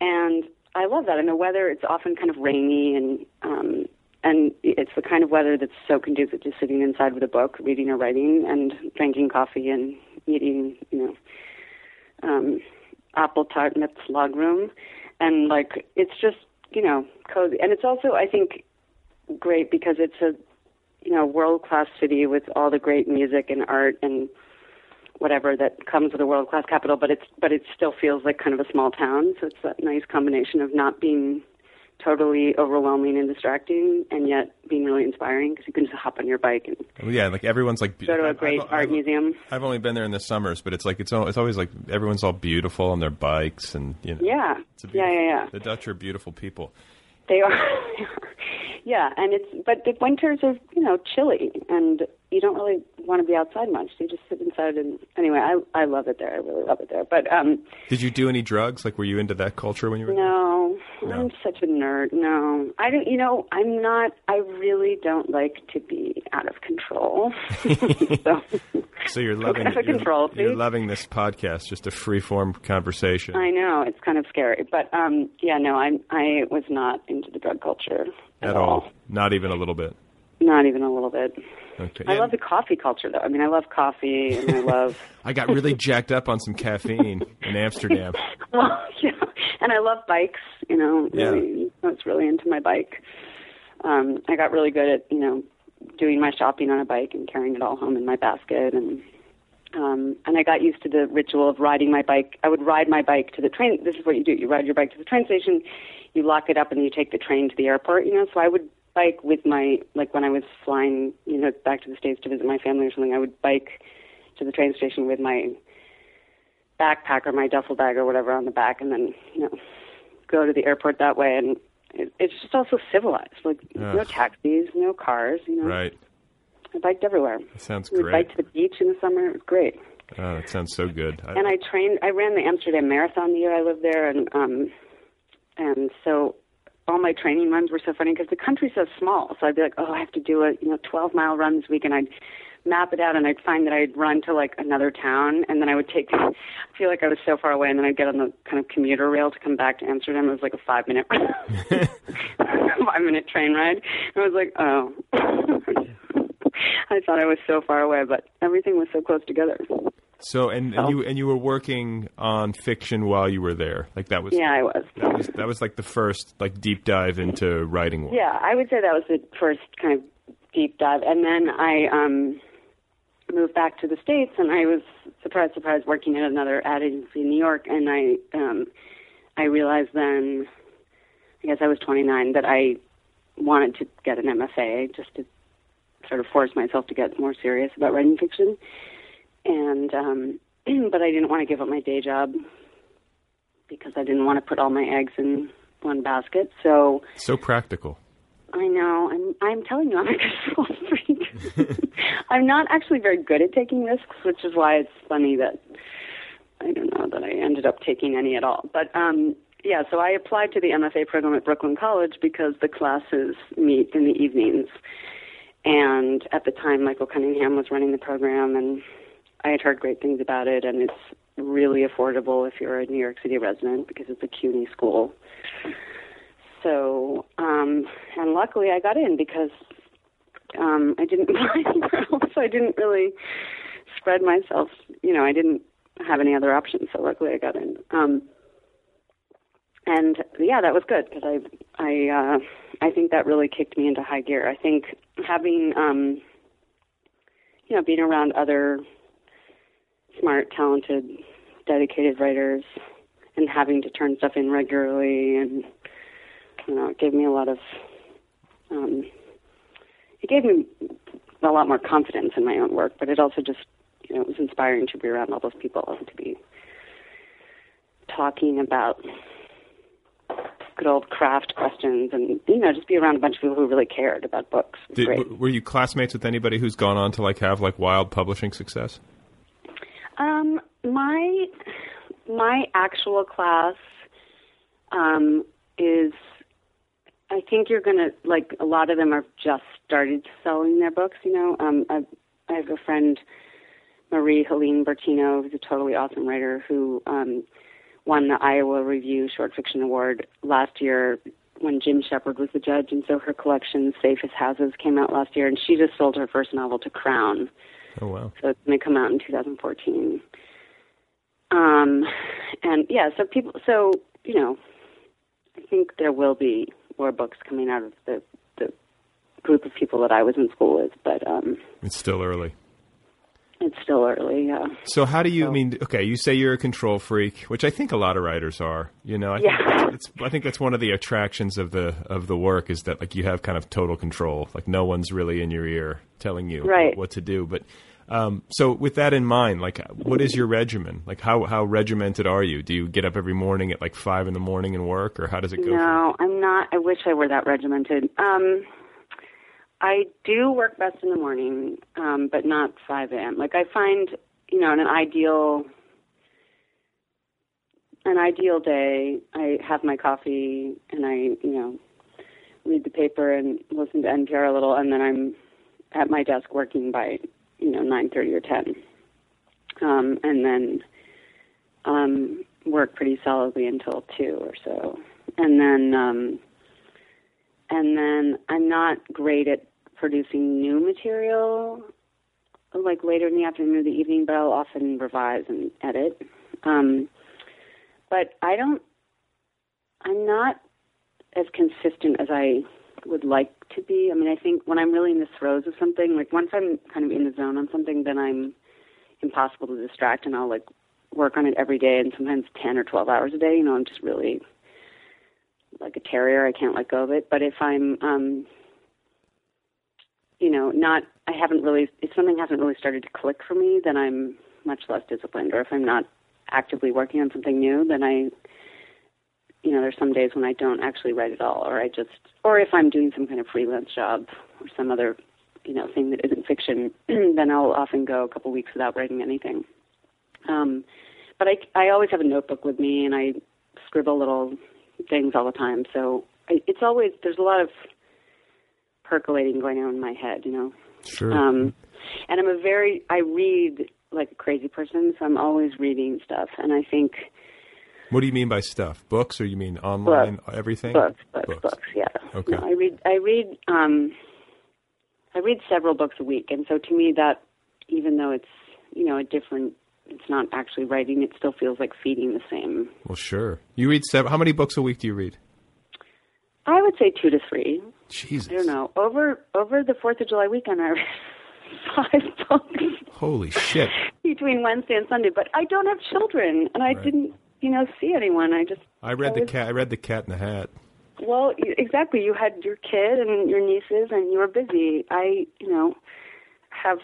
And I love that. And the weather, it's often kind of rainy and um and it's the kind of weather that's so conducive to sitting inside with a book, reading or writing, and drinking coffee and eating, you know, um, apple tart mit slagroom, and like it's just you know cozy, and it's also I think great because it's a you know world class city with all the great music and art and whatever that comes with a world class capital, but it's but it still feels like kind of a small town, so it's that nice combination of not being totally overwhelming and distracting, and yet being really inspiring because you can just hop on your bike and yeah, like everyone's like go to a great I've, art I've, museum. I've only been there in the summers, but it's like it's al- it's always like everyone's all beautiful on their bikes and you know. Yeah, It's a yeah, yeah, yeah. The Dutch are beautiful people. They are. Yeah, and it's but the winters are you know chilly, and you don't really want to be outside much. You just sit inside. And anyway, I I love it there. I really love it there. But um, Did you do any drugs? Like, were you into that culture when you were? no, No. I'm such a nerd. No, I don't. You know, I'm not. I really don't like to be out of control. so So you're loving Out of you're, control, you're loving this podcast, just a free form conversation. I know it's kind of scary, but um, yeah, no, I I was not into the drug culture at all. Not even a little bit. Not even a little bit. Okay. I love the coffee culture, though. I mean, I love coffee, and I love I got really jacked up on some caffeine in Amsterdam. well, yeah, and I love bikes. You know, Yeah. I was really into my bike. Um, I got really good at you know doing my shopping on a bike and carrying it all home in my basket, and um, and I got used to the ritual of riding my bike. I would ride my bike to the train. This is what you do: you ride your bike to the train station, you lock it up, and you take the train to the airport. You know, so I would bike with my like when I was flying, you know, back to the states to visit my family or something. I would bike to the train station with my backpack or my duffel bag or whatever on the back, and then you know go to the airport that way. And it, it's just also civilized. Like no taxis, no cars. You know, Right. I biked everywhere. That sounds We great. bike to the beach in the summer. It was great. Oh, that sounds so good. I, and I trained. I ran the Amsterdam Marathon the year I lived there, and um, and so all my training runs were so funny because the country's so small. So I'd be like, oh, I have to do a you know 12 mile run this week, and I'd map it out, and I'd find that I'd run to like another town, and then I would take. I feel like I was so far away, and then I'd get on the kind of commuter rail to come back to Amsterdam. It was like a five minute, five minute train ride. And I was like, oh. I thought I was so far away, but everything was so close together. So and, and you and you were working on fiction while you were there. Like that was Yeah, I was. that was that was like the first like deep dive into writing work. Yeah, I would say that was the first kind of deep dive, and then I um, moved back to the states, and I was surprised, surprised, working at another ad agency in New York, and I um, I realized then, I guess I was 29, that I wanted to get an MFA just to sort of force myself to get more serious about writing fiction, and um, but I didn't want to give up my day job because I didn't want to put all my eggs in one basket, so. So practical. I know. I'm I'm telling you, I'm a control freak. I'm not actually very good at taking risks, which is why it's funny that I don't know that I ended up taking any at all. But um yeah, so I applied to the MFA program at Brooklyn College because the classes meet in the evenings. And at the time Michael Cunningham was running the program and I had heard great things about it and it's really affordable if you're a New York City resident because it's a CUNY school. So, um, and luckily I got in because um, I didn't anywhere else. I didn't really spread myself. You know, I didn't have any other options. So luckily I got in. Um, and yeah, that was good because I, I, uh, I think that really kicked me into high gear. I think having, um, you know, being around other smart, talented, dedicated writers and having to turn stuff in regularly and you know, it gave me a lot of um it gave me a lot more confidence in my own work, but it also just you know, it was inspiring to be around all those people and to be talking about good old craft questions and you know, just be around a bunch of people who really cared about books. Did, were you classmates with anybody who's gone on to like have like wild publishing success? Um, my my actual class um, is. I think you're gonna like a lot of them are just started selling their books. You know, um, I, I have a friend, Marie Helene Bertino, who's a totally awesome writer who um, won the Iowa Review Short Fiction Award last year when Jim Shepard was the judge, and so her collection Safe as Houses came out last year, and she just sold her first novel to Crown. Oh wow. So it's going to come out in 2014. Um, and yeah, so people, so you know, I think there will be more books coming out of the the group of people that I was in school with, but um, It's still early. It's still early. Yeah. So how do you? I mean, okay, you say you're a control freak, which I think a lot of writers are. You know, I Yeah. think. I think that's one of the attractions of the of the work is that like you have kind of total control. Like no one's really in your ear telling you Right. what to do. But um, so with that in mind, like what is your regimen? Like how how regimented are you? Do you get up every morning at like five in the morning and work, or how does it go? No, I'm not. I wish I were that regimented. Um, I do work best in the morning, um, but not 5 a.m. Like I find, you know, in an ideal, an ideal day, I have my coffee and I, you know, read the paper and listen to NPR a little, and then I'm at my desk working by, you know, 9:30 or 10. um, and then um, work pretty solidly until two or so, and then um, and then I'm not great at producing new material like later in the afternoon or the evening, but I'll often revise and edit. Um, but I don't. I'm not as consistent as I would like to be. I mean, I think when I'm really in the throes of something, like once I'm kind of in the zone on something, then I'm impossible to distract, and I'll like work on it every day, and sometimes ten or twelve hours a day. You know, I'm just really like a terrier. I can't let go of it. But if I'm, um, you know, not, I haven't really, if something hasn't really started to click for me, then I'm much less disciplined. Or if I'm not actively working on something new, then I, you know, there's some days when I don't actually write at all, or I just, or if I'm doing some kind of freelance job or some other, you know, thing that isn't fiction, then I'll often go a couple weeks without writing anything. Um, but I, I always have a notebook with me, and I scribble little things all the time. So I, it's always there's a lot of percolating going on in my head, you know. Sure. Um, and I'm a very I read like a crazy person, so I'm always reading stuff, and I think What do you mean by stuff? Books, or you mean online? Everything? books, books, books. Yeah. Okay. No, I read. I read. Um, I read several books a week, and so to me, that even though it's you know a different, it's not actually writing. It still feels like feeding the same. Well, sure. You read seven. How many books a week do you read? I would say two to three. Jesus. I don't know. Over over the Fourth of July weekend, I read five books Holy shit! between Wednesday and Sunday. But I don't have children, and I Right. didn't, you know, see anyone. I just I read the was- cat. I read the Cat in the Hat. Well, exactly. You had your kid and your nieces, and you were busy. I, you know, have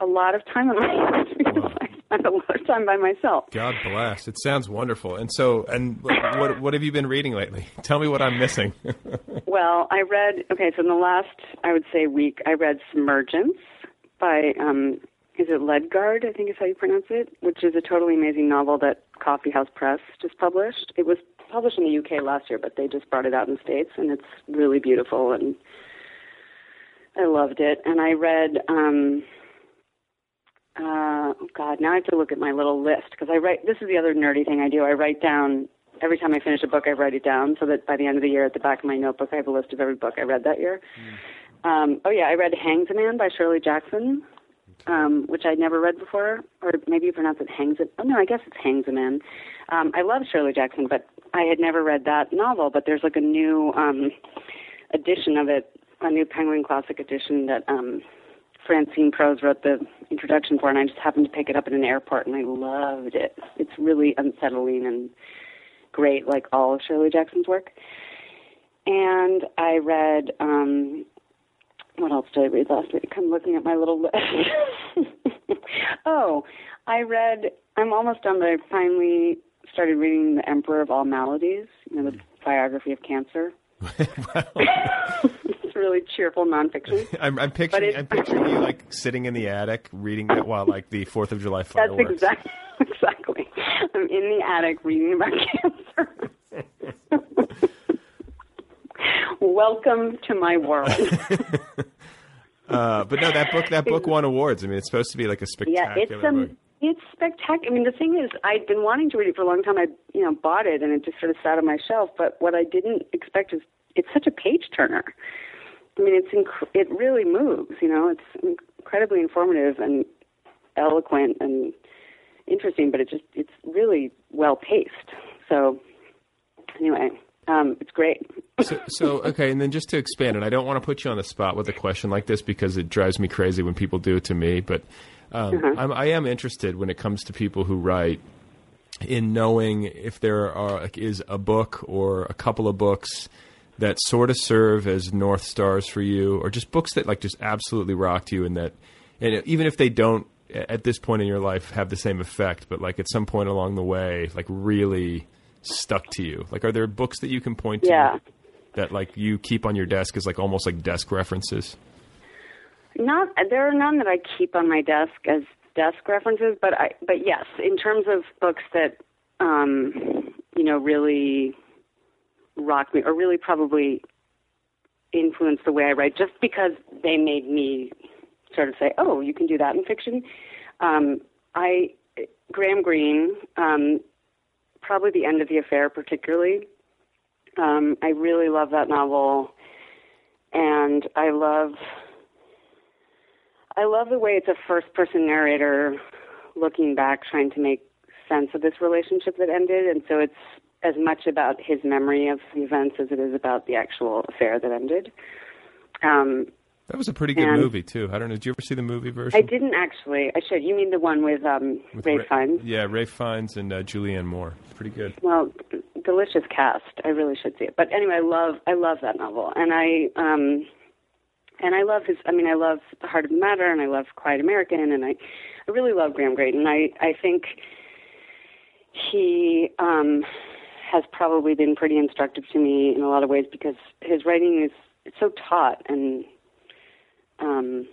a lot of time on my hands because I spend a lot of time by myself. God bless. It sounds wonderful. And so, and what what have you been reading lately? Tell me what I'm missing. Well, I read. Okay, so in the last, I would say, week, I read Submergence by, um, is it Ledgard? I think is how you pronounce it, which is a totally amazing novel that Coffee House Press just published. It was published in the UK last year, but they just brought it out in the States, and it's really beautiful, and I loved it. And I read, um, uh, oh God, now I have to look at my little list because I write. This is the other nerdy thing I do. I write down every time I finish a book. I write it down so that by the end of the year, at the back of my notebook, I have a list of every book I read that year. Um, oh yeah, I read Hangsaman by Shirley Jackson, um, which I'd never read before, or maybe you pronounce it Hangs it. Oh no, I guess it's Hangsaman. Um, I love Shirley Jackson, but I had never read that novel. But there's like a new um, edition of it, a new Penguin Classic edition that um, Francine Prose wrote the introduction for, and I just happened to pick it up in an airport, and I loved it. It's really unsettling and great, like all of Shirley Jackson's work. And I read, um, what else did I read last week? I'm looking at my little list. oh, I read, I'm almost done, but I finally started reading The Emperor of All Maladies, you know, the biography of cancer. it's really cheerful nonfiction. I'm, I'm picturing. it- I'm picturing you like sitting in the attic reading that while like the Fourth of July fireworks. That's exactly exactly. I'm in the attic reading about cancer. Welcome to my world. Uh, but no, that book. That book won awards. I mean, it's supposed to be like a spectacular yeah, it's book. um, it's spectacular. I mean, the thing is, I'd been wanting to read it for a long time. I, you know, bought it and it just sort of sat on my shelf. But what I didn't expect is it's such a page turner. I mean, it's inc- it really moves. You know, it's incredibly informative and eloquent and interesting. But it just it's really well paced. So anyway, um, it's great. so, so okay, and then just to expand, and I don't want to put you on the spot with a question like this because it drives me crazy when people do it to me. But um, Uh-huh. I'm, I am interested when it comes to people who write in knowing if there are like, is a book or a couple of books that sort of serve as north stars for you, or just books that like just absolutely rocked you, and that, and even if they don't at this point in your life have the same effect, but like at some point along the way, like really stuck to you. Like, are there books that you can point to Yeah. that like you keep on your desk as like almost like desk references? Not there are none that I keep on my desk as desk references, but I but yes, in terms of books that um, you know really rocked me or really probably influenced the way I write, just because they made me sort of say, "Oh, you can do that in fiction." Um, I Graham Greene, um, probably the end of the affair, particularly. Um, I really love that novel, and I love I love the way it's a first person narrator looking back, trying to make sense of this relationship that ended, and so it's as much about his memory of the events as it is about the actual affair that ended. Um, That was a pretty good movie too. I don't know. Did you ever see the movie version? I didn't actually. I should. You mean the one with um, With Ray Ra- Fiennes? Yeah, Ralph Fiennes and uh, Julianne Moore. Pretty good. Well, delicious cast. I really should see it. But anyway, I love I love that novel, and I um, and I love his. I mean, I love The Heart of the Matter, and I love Quiet American, and I I really love Graham Greene, and I I think he um has probably been pretty instructive to me in a lot of ways because his writing is so taut and um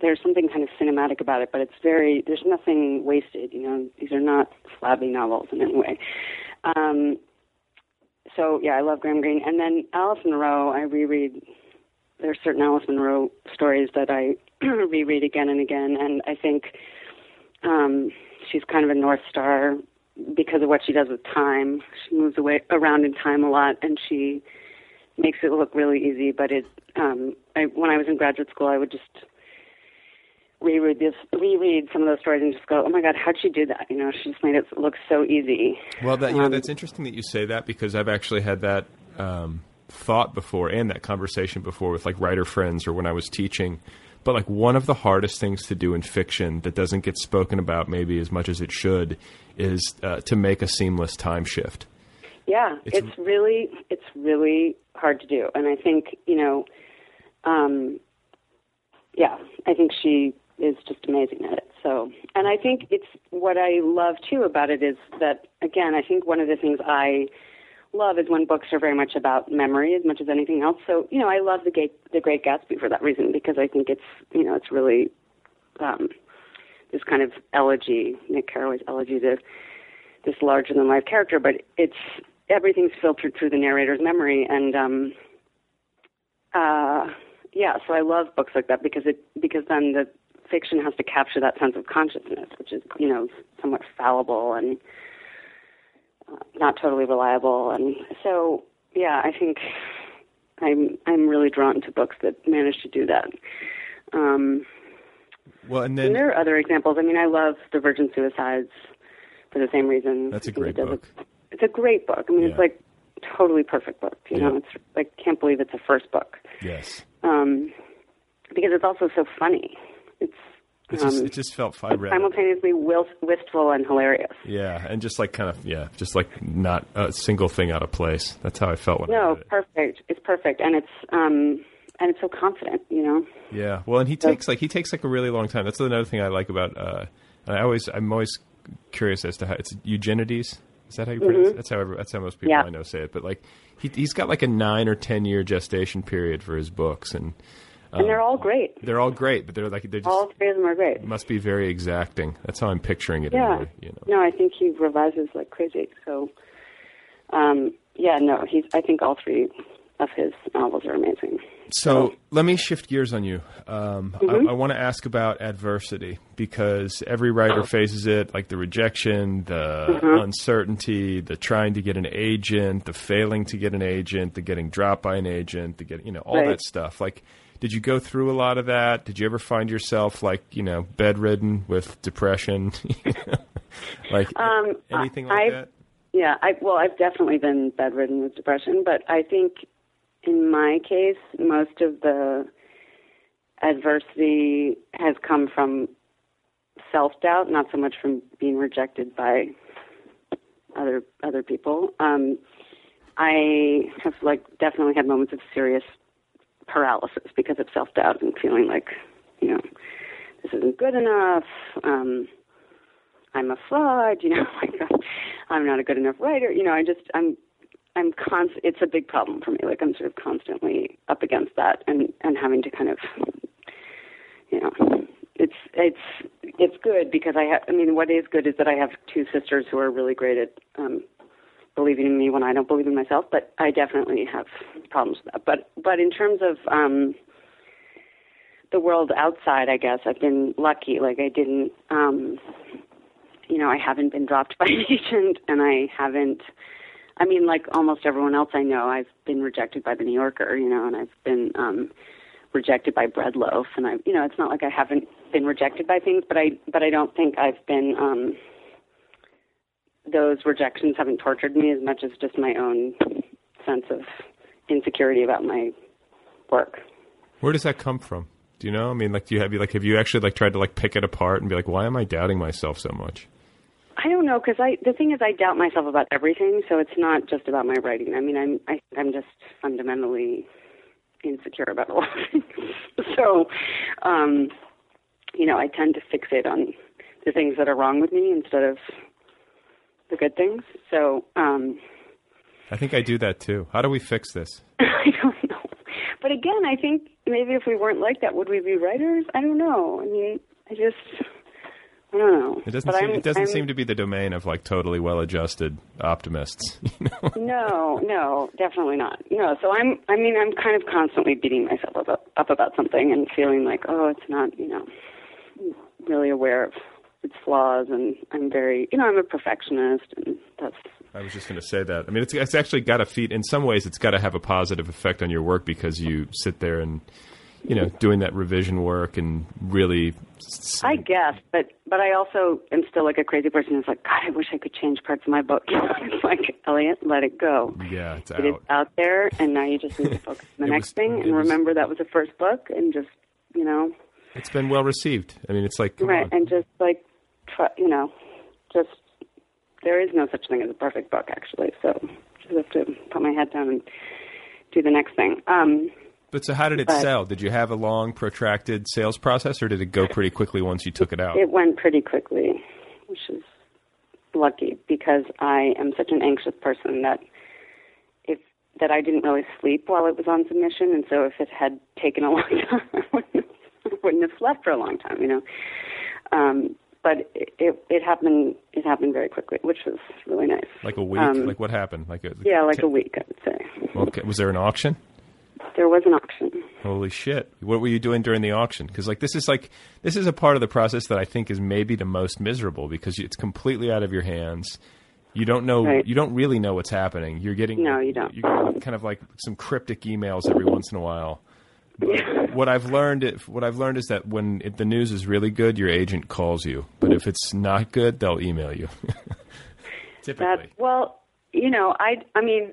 there's something kind of cinematic about it, but it's very there's nothing wasted, you know. These are not flabby novels in any way. Um so yeah, I love Graham Greene. And then Alice Munro, I reread there are certain Alice Munro stories that I reread again and again and I think um she's kind of a north star because of what she does with time. She moves away around in time a lot and she makes it look really easy, but it um I when I was in graduate school I would just reread this reread some of those stories and just go, Oh my god, how'd she do that? You know, she just made it look so easy. Well, that you know, Um, that's interesting that you say that because I've actually had that um, thought before and that conversation before with like writer friends or when I was teaching. But like one of the hardest things to do in fiction that doesn't get spoken about maybe as much as it should is uh, to make a seamless time shift. Yeah, It's- it's, really it's really hard to do, and I think you know, um, yeah, I think she is just amazing at it. So, and I think it's what I love too about it is that again, I think one of the things I love is when books are very much about memory as much as anything else. So, you know, I love the Great the Great Gatsby for that reason because I think it's you know it's really um, this kind of elegy, Nick Carraway's elegy to this larger than life character, but it's everything's filtered through the narrator's memory and um uh yeah, so I love books like that because it because then the fiction has to capture that sense of consciousness, which is, you know, somewhat fallible and not totally reliable and so yeah, I think I'm I'm really drawn to books that manage to do that. Um Well, and and then there are other examples. I mean, I love The Virgin Suicides for the same reason. That's a great it book. it's a great book. I mean, Yeah. it's like totally perfect book. You know, Yeah. it's I can't believe it's a first book yes, um, because it's also so funny. It's it just um, it just felt I read simultaneously wistful and hilarious. Yeah, and just like kind of yeah, just like not a single thing out of place. That's how I felt when I No, it. perfect. It's perfect, and it's um, and it's so confident. You know. Yeah, well, and he takes like he takes like a really long time. That's another thing I like about. Uh, and I always I'm always curious as to how it's Eugenides. Is that how you pronounce it? That's how every, that's how most people Yeah. I know say it. But like he he's got like a nine or ten year gestation period for his books, and um, and they're all great. they're all great, but they're like they're just All three of them are great. must be very exacting. That's how I'm picturing it. Yeah. Anyway, you know. No, I think he revises like crazy. So, um, yeah, no, he's. I think all three of his novels are amazing. So let me shift gears on you. Um, Mhm. I, I want to ask about adversity because every writer faces it, like the rejection, the Mhm. uncertainty, the trying to get an agent, the failing to get an agent, the getting dropped by an agent, the get you know all Right. that stuff. Like, did you go through a lot of that? Did you ever find yourself like you know bedridden with depression? like Um, anything like I've, that? Yeah, I well, I've definitely been bedridden with depression, but I think in my case, most of the adversity has come from self doubt, not so much from being rejected by other other people. Um, I have like definitely had moments of serious paralysis because of self doubt and feeling like, you know, this isn't good enough. Um, I'm a fraud. You know, like I'm not a good enough writer. You know, I just I'm I'm const- It's a big problem for me. Like I'm sort of constantly up against that and and having to kind of, you know, it's it's it's good because I have. I mean, what is good is that I have two sisters who are really great at um, believing in me when I don't believe in myself. But I definitely have problems with that. But but in terms of um, the world outside, I guess I've been lucky. Like I didn't. Um, you know, I haven't been dropped by an agent, and I haven't. I mean, like almost everyone else I know, I've been rejected by the New Yorker, you know, and I've been um, rejected by Bread Loaf, and I, you know, it's not like I haven't been rejected by things, but I, but I don't think I've been. Um, those rejections haven't tortured me as much as just my own sense of insecurity about my work. Where does that come from? Do you know? I mean, like, do you have you like have you actually like tried to like pick it apart and be like, why am I doubting myself so much? I don't know because I the thing is I doubt myself about everything, so it's not just about my writing. I mean, I'm I, I'm just fundamentally insecure about a lot of things. so, um, you know, I tend to fixate on the things that are wrong with me instead of the good things. So, um, I think I do that too. How do we fix this? I don't know. But again, I think maybe if we weren't like that, would we be writers? I don't know. I mean, I just I don't know. It doesn't But seem, I'm- it doesn't I'm- seem to be the domain of like totally well-adjusted optimists. You know? No, no, definitely not. No, so I'm. I mean, I'm kind of constantly beating myself up, up about something and feeling like, oh, it's not, you know, really aware of its flaws, and I'm very, you know, I'm a perfectionist, and that's I was just going to say that. I mean, it's, it's actually got to feed. In some ways, it's got to have a positive effect on your work because you sit there and, you know, doing that revision work and really. I guess, but but I also am still like a crazy person who's like, God, I wish I could change parts of my book. it's like, Elliott, let it go. Yeah, it's It is out. out there, and now you just need to focus on the next was- thing and was- remember that was the first book, and just you know, It's been well received. I mean, it's like right, on. and just like, try, you know, just there is no such thing as a perfect book, actually. So just have to put my head down and do the next thing. Um, But so, how did it but- sell? Did you have a long, protracted sales process, or did it go pretty quickly once you took it out? It went pretty quickly, which is lucky because I am such an anxious person that if that I didn't really sleep while it was on submission, and so if it had taken a long time, I wouldn't have, I wouldn't have slept for a long time, you know. Um, but it, it it happened it happened very quickly, which was really nice. Like a week? Um, like what happened? Like a yeah, like a week, I would say. Okay, was there an auction? There was an auction. Holy shit! What were you doing during the auction? Because like this is like this is a part of the process that I think is maybe the most miserable because it's completely out of your hands. You don't know. Right. You don't really know what's happening. You're getting No, you don't. You're kind of like some cryptic emails every once in a while. But what I've learned, what I've learned is that when if the news is really good, your agent calls you. But if it's not good, they'll email you. Typically, That well, you know, I I mean,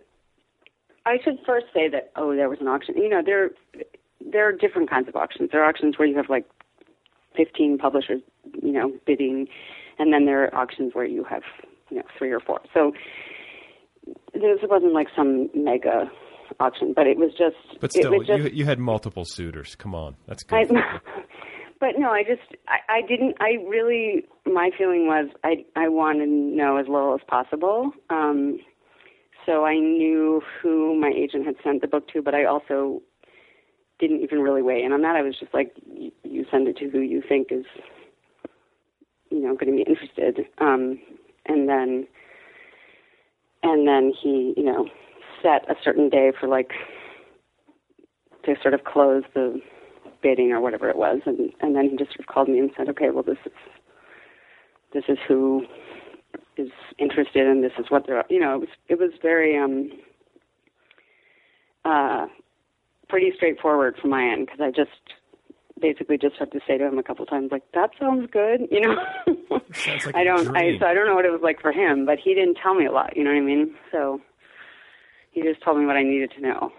I should first say that oh, there was an auction. You know, there there are different kinds of auctions. There are auctions where you have like 15 publishers, you know, bidding, and then there are auctions where you have you know three or four. So this wasn't like some mega auction, but it was just. but still, just, you you had multiple suitors. Come on, that's I, good. but no, I just I, I didn't. I really my feeling was I I wanted to know as little as possible. Um, so I knew who my agent had sent the book to, but I also didn't even really weigh in on that. I was just like, you, you send it to who you think is, you know, going to be interested. Um, and then, and then he, you know, set a certain day for like to sort of close the bidding or whatever it was, and and then he just sort of called me and said, okay, well this is this is who is interested and this is what they're you know it was it was very um uh pretty straightforward from my end because I just basically just had to say to him a couple times like that sounds good you know? Like I don't I so I don't know what it was like for him but he didn't tell me a lot you know what I mean? So he just told me what I needed to know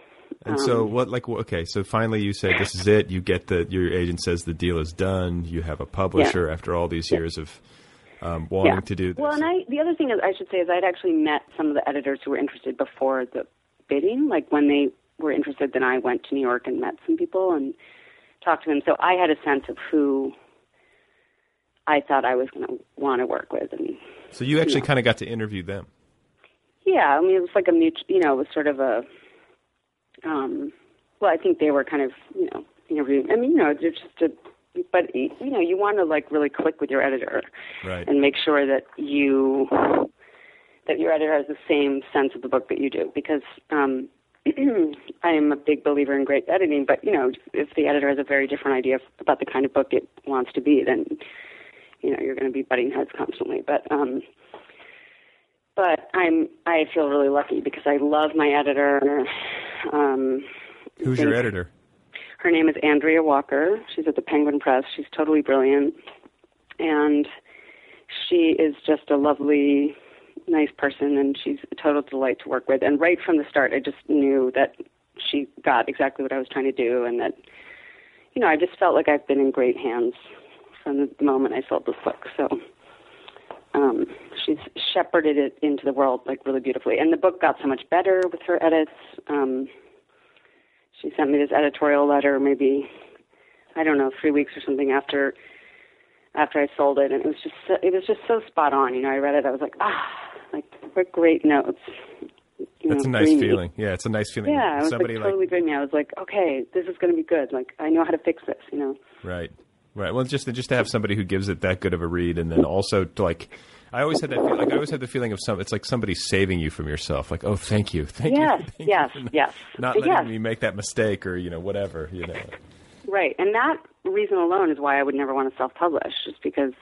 And so, Um, what? Like, okay, so finally, you say this is it. You get the your agent says the deal is done. You have a publisher after all these years of um, wanting yeah. to do this. Well, and I the other thing is I should say is I'd actually met some of the editors who were interested before the bidding. Like when they were interested, then I went to New York and met some people and talked to them. So I had a sense of who I thought I was going to want to work with, and so you actually kind of got to interview them. Yeah, I mean it was like a mutual, you know, it was sort of a, um, well, I think they were kind of, you know, interviewing. I mean, you know, they're just a, but you know, you want to like really click with your editor Right. and make sure that you that your editor has the same sense of the book that you do because um I am a big believer in great editing, but you know, if the editor has a very different idea about the kind of book it wants to be, then you know you're going to be butting heads constantly. But um, but I'm I feel really lucky because I love my editor. Um, Who's your editor? her name is Andrea Walker. She's at the Penguin Press. She's totally brilliant, and she is just a lovely, nice person, and she's a total delight to work with. And right from the start, I just knew that she got exactly what I was trying to do, and that you know I just felt like I've been in great hands from the moment I sold this book. So um, she's shepherded it into the world like really beautifully, and the book got so much better with her edits. Um, she sent me this editorial letter maybe I don't know three weeks or something after after I sold it, and it was just so, it was just so spot on. You know, I read it, I was like, ah, like what great notes. You That's know, a nice dreamy. feeling. Yeah, it's a nice feeling. Yeah, it was Somebody like totally dreamy. I was like, okay, this is going to be good. Like I know how to fix this. You know. Right. Right. Well, just just to have somebody who gives it that good of a read, and then also to like, I always had that feel, like I always had the feeling of some. It's like somebody saving you from yourself. Like, oh, thank you, thank yes, you, yes, yes. not letting yes. me make that mistake or you know whatever you know. Right, and that reason alone is why I would never want to self-publish, just because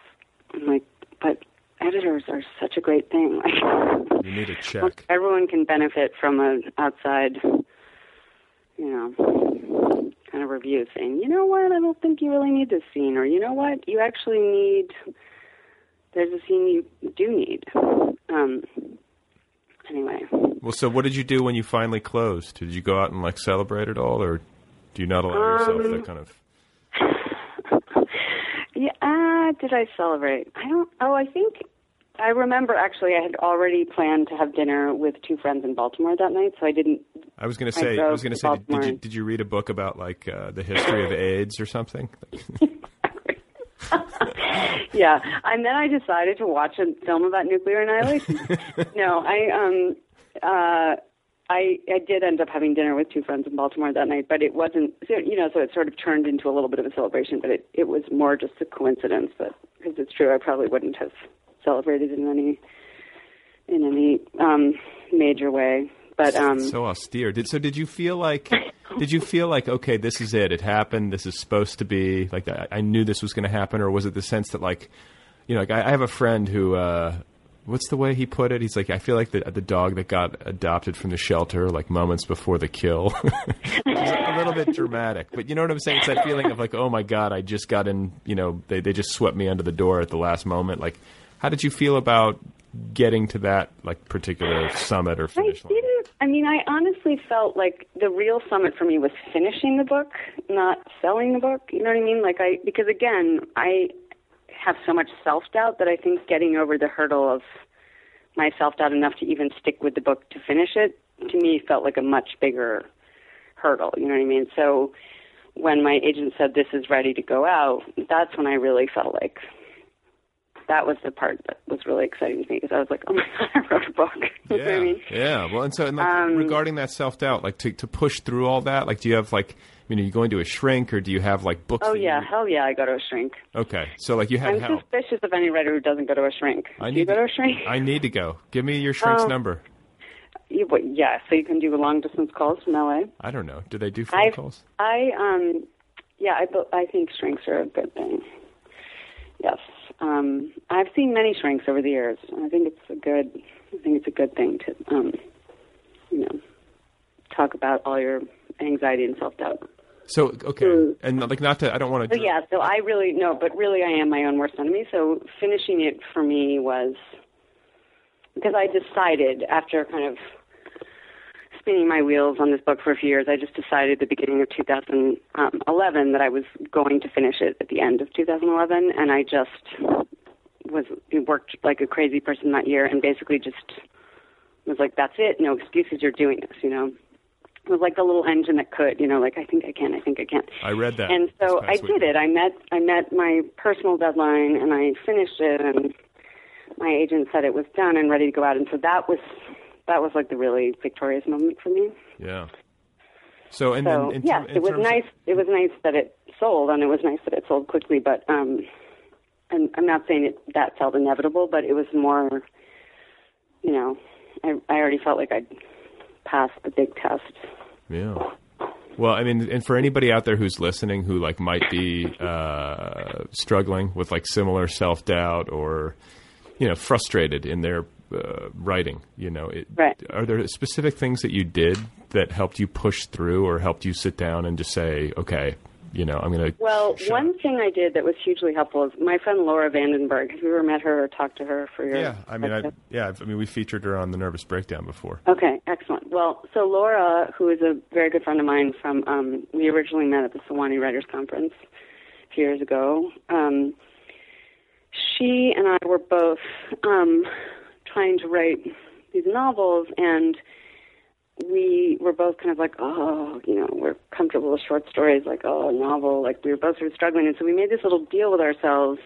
I'm like, but editors are such a great thing. Like, You need a check. everyone can benefit from an outside, you know, of review saying, you know what, I don't think you really need this scene, or you know what, you actually need. There's a scene you do need. Um. Anyway, Well, so what did you do when you finally closed? Did you go out and like celebrate it all, or do you not allow yourself Um, that kind of? Yeah, uh, did I celebrate? I don't. Oh, I think I remember actually. I had already planned to have dinner with two friends in Baltimore that night, so I didn't. I was going to say. I, was going to say. Did, did you did you read a book about like uh, the history of AIDS or something? Yeah, and then I decided to watch a film about nuclear annihilation. no, I um, uh, I I did end up having dinner with two friends in Baltimore that night, but it wasn't. You know, so it sort of turned into a little bit of a celebration, but it it was more just a coincidence. But because it's true, I probably wouldn't have celebrated in any in any um, major way. But um, so austere. Did so? Did you feel like? Did you feel like okay, this is it? It happened. This is supposed to be like I, I knew this was going to happen, or was it the sense that like, you know, like I, I have a friend who. uh What's the way he put it? He's like, I feel like the the dog that got adopted from the shelter, like moments before the kill. It's a little bit dramatic, but you know what I'm saying? It's that feeling of like, oh my god, I just got in. You know, they they just swept me under the door at the last moment. Like, how did you feel about getting to that like particular summit or finish line? didn't. I mean, I honestly felt like the real summit for me was finishing the book, not selling the book. You know what I mean? Like I, because again, I have so much self doubt that I think getting over the hurdle of my self doubt enough to even stick with the book to finish it to me felt like a much bigger hurdle. You know what I mean? So when my agent said this is ready to go out, that's when I really felt like that was the part that was really exciting to me because I was like, oh my god, I wrote a book. What I Yeah, mean? yeah. Well, and so and like Um, regarding that self doubt, like to to push through all that, like do you have like, I mean, are you going to a shrink or do you have like books? Oh yeah, hell yeah, I go to a shrink. okay, so like you have I'm help. suspicious of any writer who doesn't go to a shrink. I Do you need go to a shrink? I need to go. Give me your shrink's Oh. number. You, what, yeah, so you can do long distance calls from LA. I don't know. Do they do phone I've, calls? I um, yeah, I I think shrinks are a good thing. Yes, um, I've seen many shrinks over the years. and I think it's a good. I think it's a good thing to um, you know, talk about all your anxiety and self doubt. So okay, and like not to. I don't want So to. yeah, so I really no, but really I am my own worst enemy. So finishing it for me was because I decided after kind of spinning my wheels on this book for a few years, I just decided at the beginning of 2011 um, that I was going to finish it at the end of 2011, and I just was worked like a crazy person that year, and basically just was like, "That's it, no excuses, you're doing this," you know. It was like the little engine that could, you know, like I think I can, I think I can. I read that. And so I did it. I met I met my personal deadline and I finished it and my agent said it was done and ready to go out and so that was that was like the really victorious moment for me. Yeah. So and so then in yes, term- in it was terms of- nice it was nice that it sold and it was nice that it sold quickly, but um and I'm not saying it that felt inevitable, but it was more you know, I I already felt like I'd passed the big test. Yeah. Well, I mean, and for anybody out there who's listening who like might be uh, struggling with like similar self doubt or you know frustrated in their uh, writing, you know, it, right. are there specific things that you did that helped you push through or helped you sit down and just say, okay, you know, I'm going to. Well, one thing I did that was hugely helpful is my friend Laura van den Berg. Have you ever met her or talked to her for your? Yeah, I mean, I, yeah, I mean, we featured her on the Nervous Breakdown before. Okay, excellent. Well, so Laura, who is a very good friend of mine from, um, we originally met at the Sewanee Writers Conference a few years ago. Um, she and I were both um, trying to write these novels, and we were both kind of like, oh, you know, we're comfortable with short stories, like, oh, a novel. Like, we were both sort of struggling. And so we made this little deal with ourselves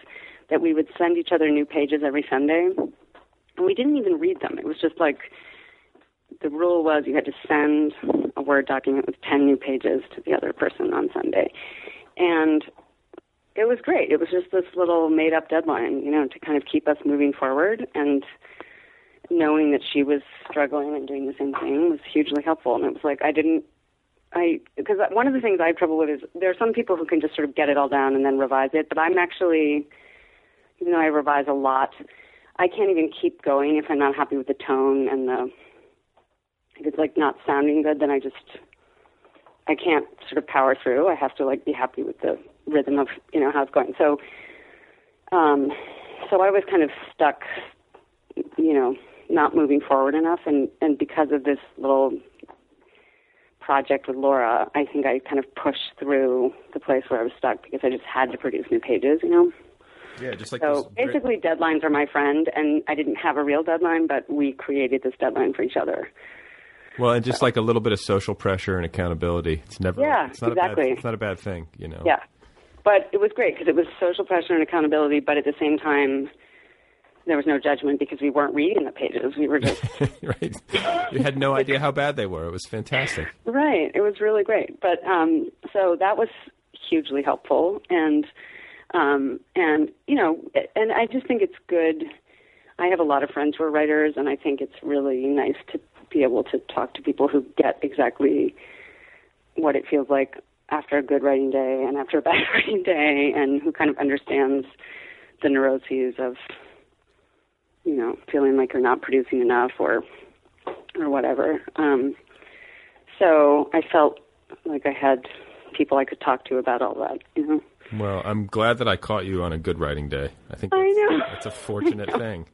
that we would send each other new pages every Sunday. And we didn't even read them. It was just like the rule was you had to send a Word document with 10 new pages to the other person on Sunday. And it was great. It was just this little made up deadline, you know, to kind of keep us moving forward. And knowing that she was struggling and doing the same thing was hugely helpful. And it was like I didn't, I because one of the things I have trouble with is there are some people who can just sort of get it all down and then revise it, but I'm actually, even though I revise a lot, I can't even keep going if I'm not happy with the tone and the. If it's like not sounding good, then I just I can't sort of power through. I have to like be happy with the rhythm of you know how it's going. So, um, so I was kind of stuck, you know, not moving forward enough and and because of this little project with Laura, I think I kind of pushed through the place where I was stuck because I just had to produce new pages, you know. Yeah, just like so. Basically, deadlines are my friend, and I didn't have a real deadline, but we created this deadline for each other. Well, and just so. like a little bit of social pressure and accountability. It's never. Yeah, it's not exactly. A bad, it's not a bad thing, you know. Yeah, but it was great because it was social pressure and accountability, but at the same time, there was no judgment because we weren't reading the pages. We were just right. You had no idea how bad they were. It was fantastic. Right. It was really great. But um, so that was hugely helpful, and um, and you know, and I just think it's good. I have a lot of friends who are writers, and I think it's really nice to be able to talk to people who get exactly what it feels like after a good writing day and after a bad writing day, and who kind of understands the neuroses of you know, feeling like you're not producing enough or or whatever. Um, so I felt like I had people I could talk to about all that, you know. Well, I'm glad that I caught you on a good writing day. I think I know. that's a fortunate thing.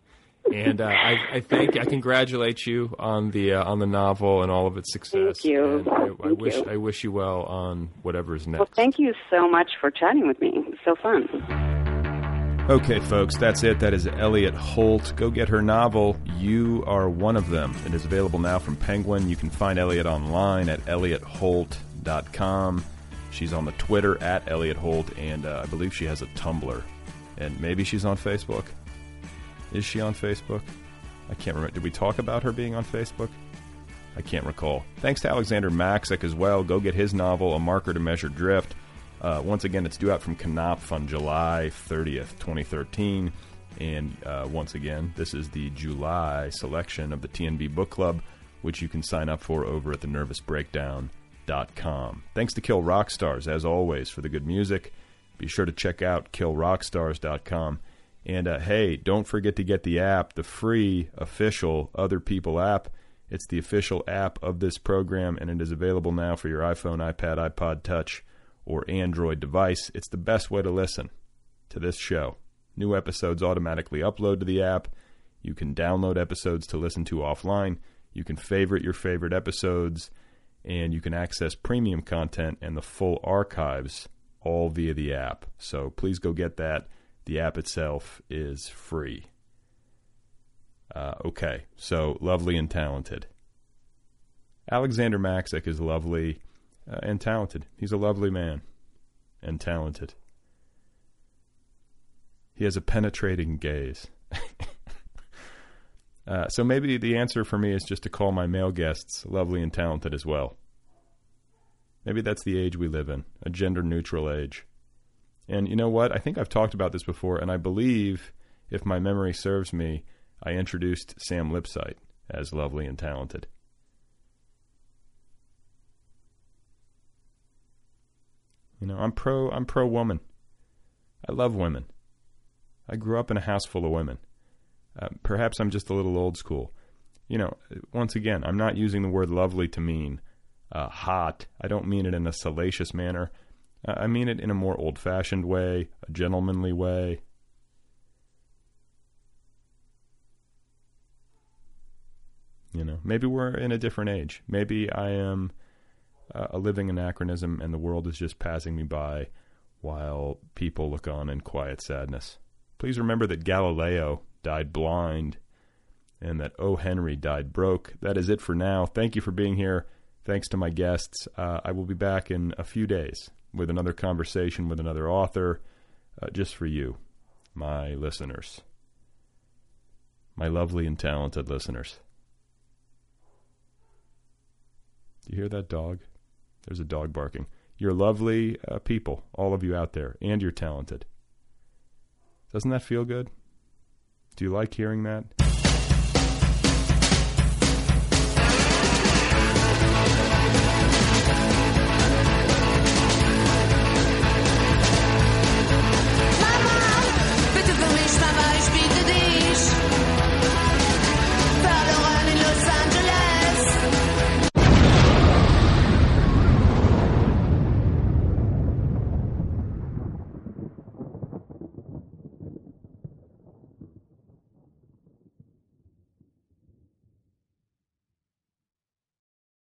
And uh, I, I thank, I congratulate you on the uh, on the novel and all of its success. Thank you. I, I Thank wish you. I wish you well on whatever's next. Well, thank you so much for chatting with me. It was so fun. Okay, folks, that's it. That is Elliott Holt. Go get her novel, You Are One of Them. It is available now from Penguin. You can find Elliott online at elliottholt.com. She's on the Twitter at Elliott Holt, and uh, I believe she has a Tumblr. And maybe she's on Facebook. Is she on Facebook? I can't remember. Did we talk about her being on Facebook? I can't recall. Thanks to Alexander Maksik as well. Go get his novel, A Marker to Measure Drift. Uh, once again, it's due out from Knopf on July 30th, 2013. And uh, once again, this is the July selection of the TNB Book Club, which you can sign up for over at thenervousbreakdown.com. Thanks to Kill Rock Stars, as always, for the good music. Be sure to check out killrockstars.com. And uh, hey, don't forget to get the app, the free official Other People app. It's the official app of this program, and it is available now for your iPhone, iPad, iPod Touch, or Android device. It's the best way to listen to this show. New episodes automatically upload to the app. You can download episodes to listen to offline. You can favorite your favorite episodes, and you can access premium content and the full archives all via the app. So please go get that. The app itself is free. Uh, okay, so lovely and talented. Alexander Maksik is lovely uh, and talented. He's a lovely man and talented. He has a penetrating gaze. uh, so maybe the answer for me is just to call my male guests lovely and talented as well. Maybe that's the age we live in, a gender neutral age. And you know what? I think I've talked about this before, and I believe, if my memory serves me, I introduced Sam Lipsyte as lovely and talented. You know, I'm pro. I'm pro woman. I love women. I grew up in a house full of women. Uh, perhaps I'm just a little old school. You know, once again, I'm not using the word lovely to mean uh, hot. I don't mean it in a salacious manner. Uh, I mean it in a more old fashioned way, a gentlemanly way. You know, maybe we're in a different age. Maybe I am uh, a living anachronism and the world is just passing me by while people look on in quiet sadness. Please remember that Galileo died blind and that O. Henry died broke. That is it for now. Thank you for being here. Thanks to my guests. Uh, I will be back in a few days with another conversation with another author uh, just for you, my listeners, my lovely and talented listeners. Do you hear that dog? There's a dog barking. You're lovely uh, people, all of you out there, and you're talented. Doesn't that feel good? Do you like hearing that?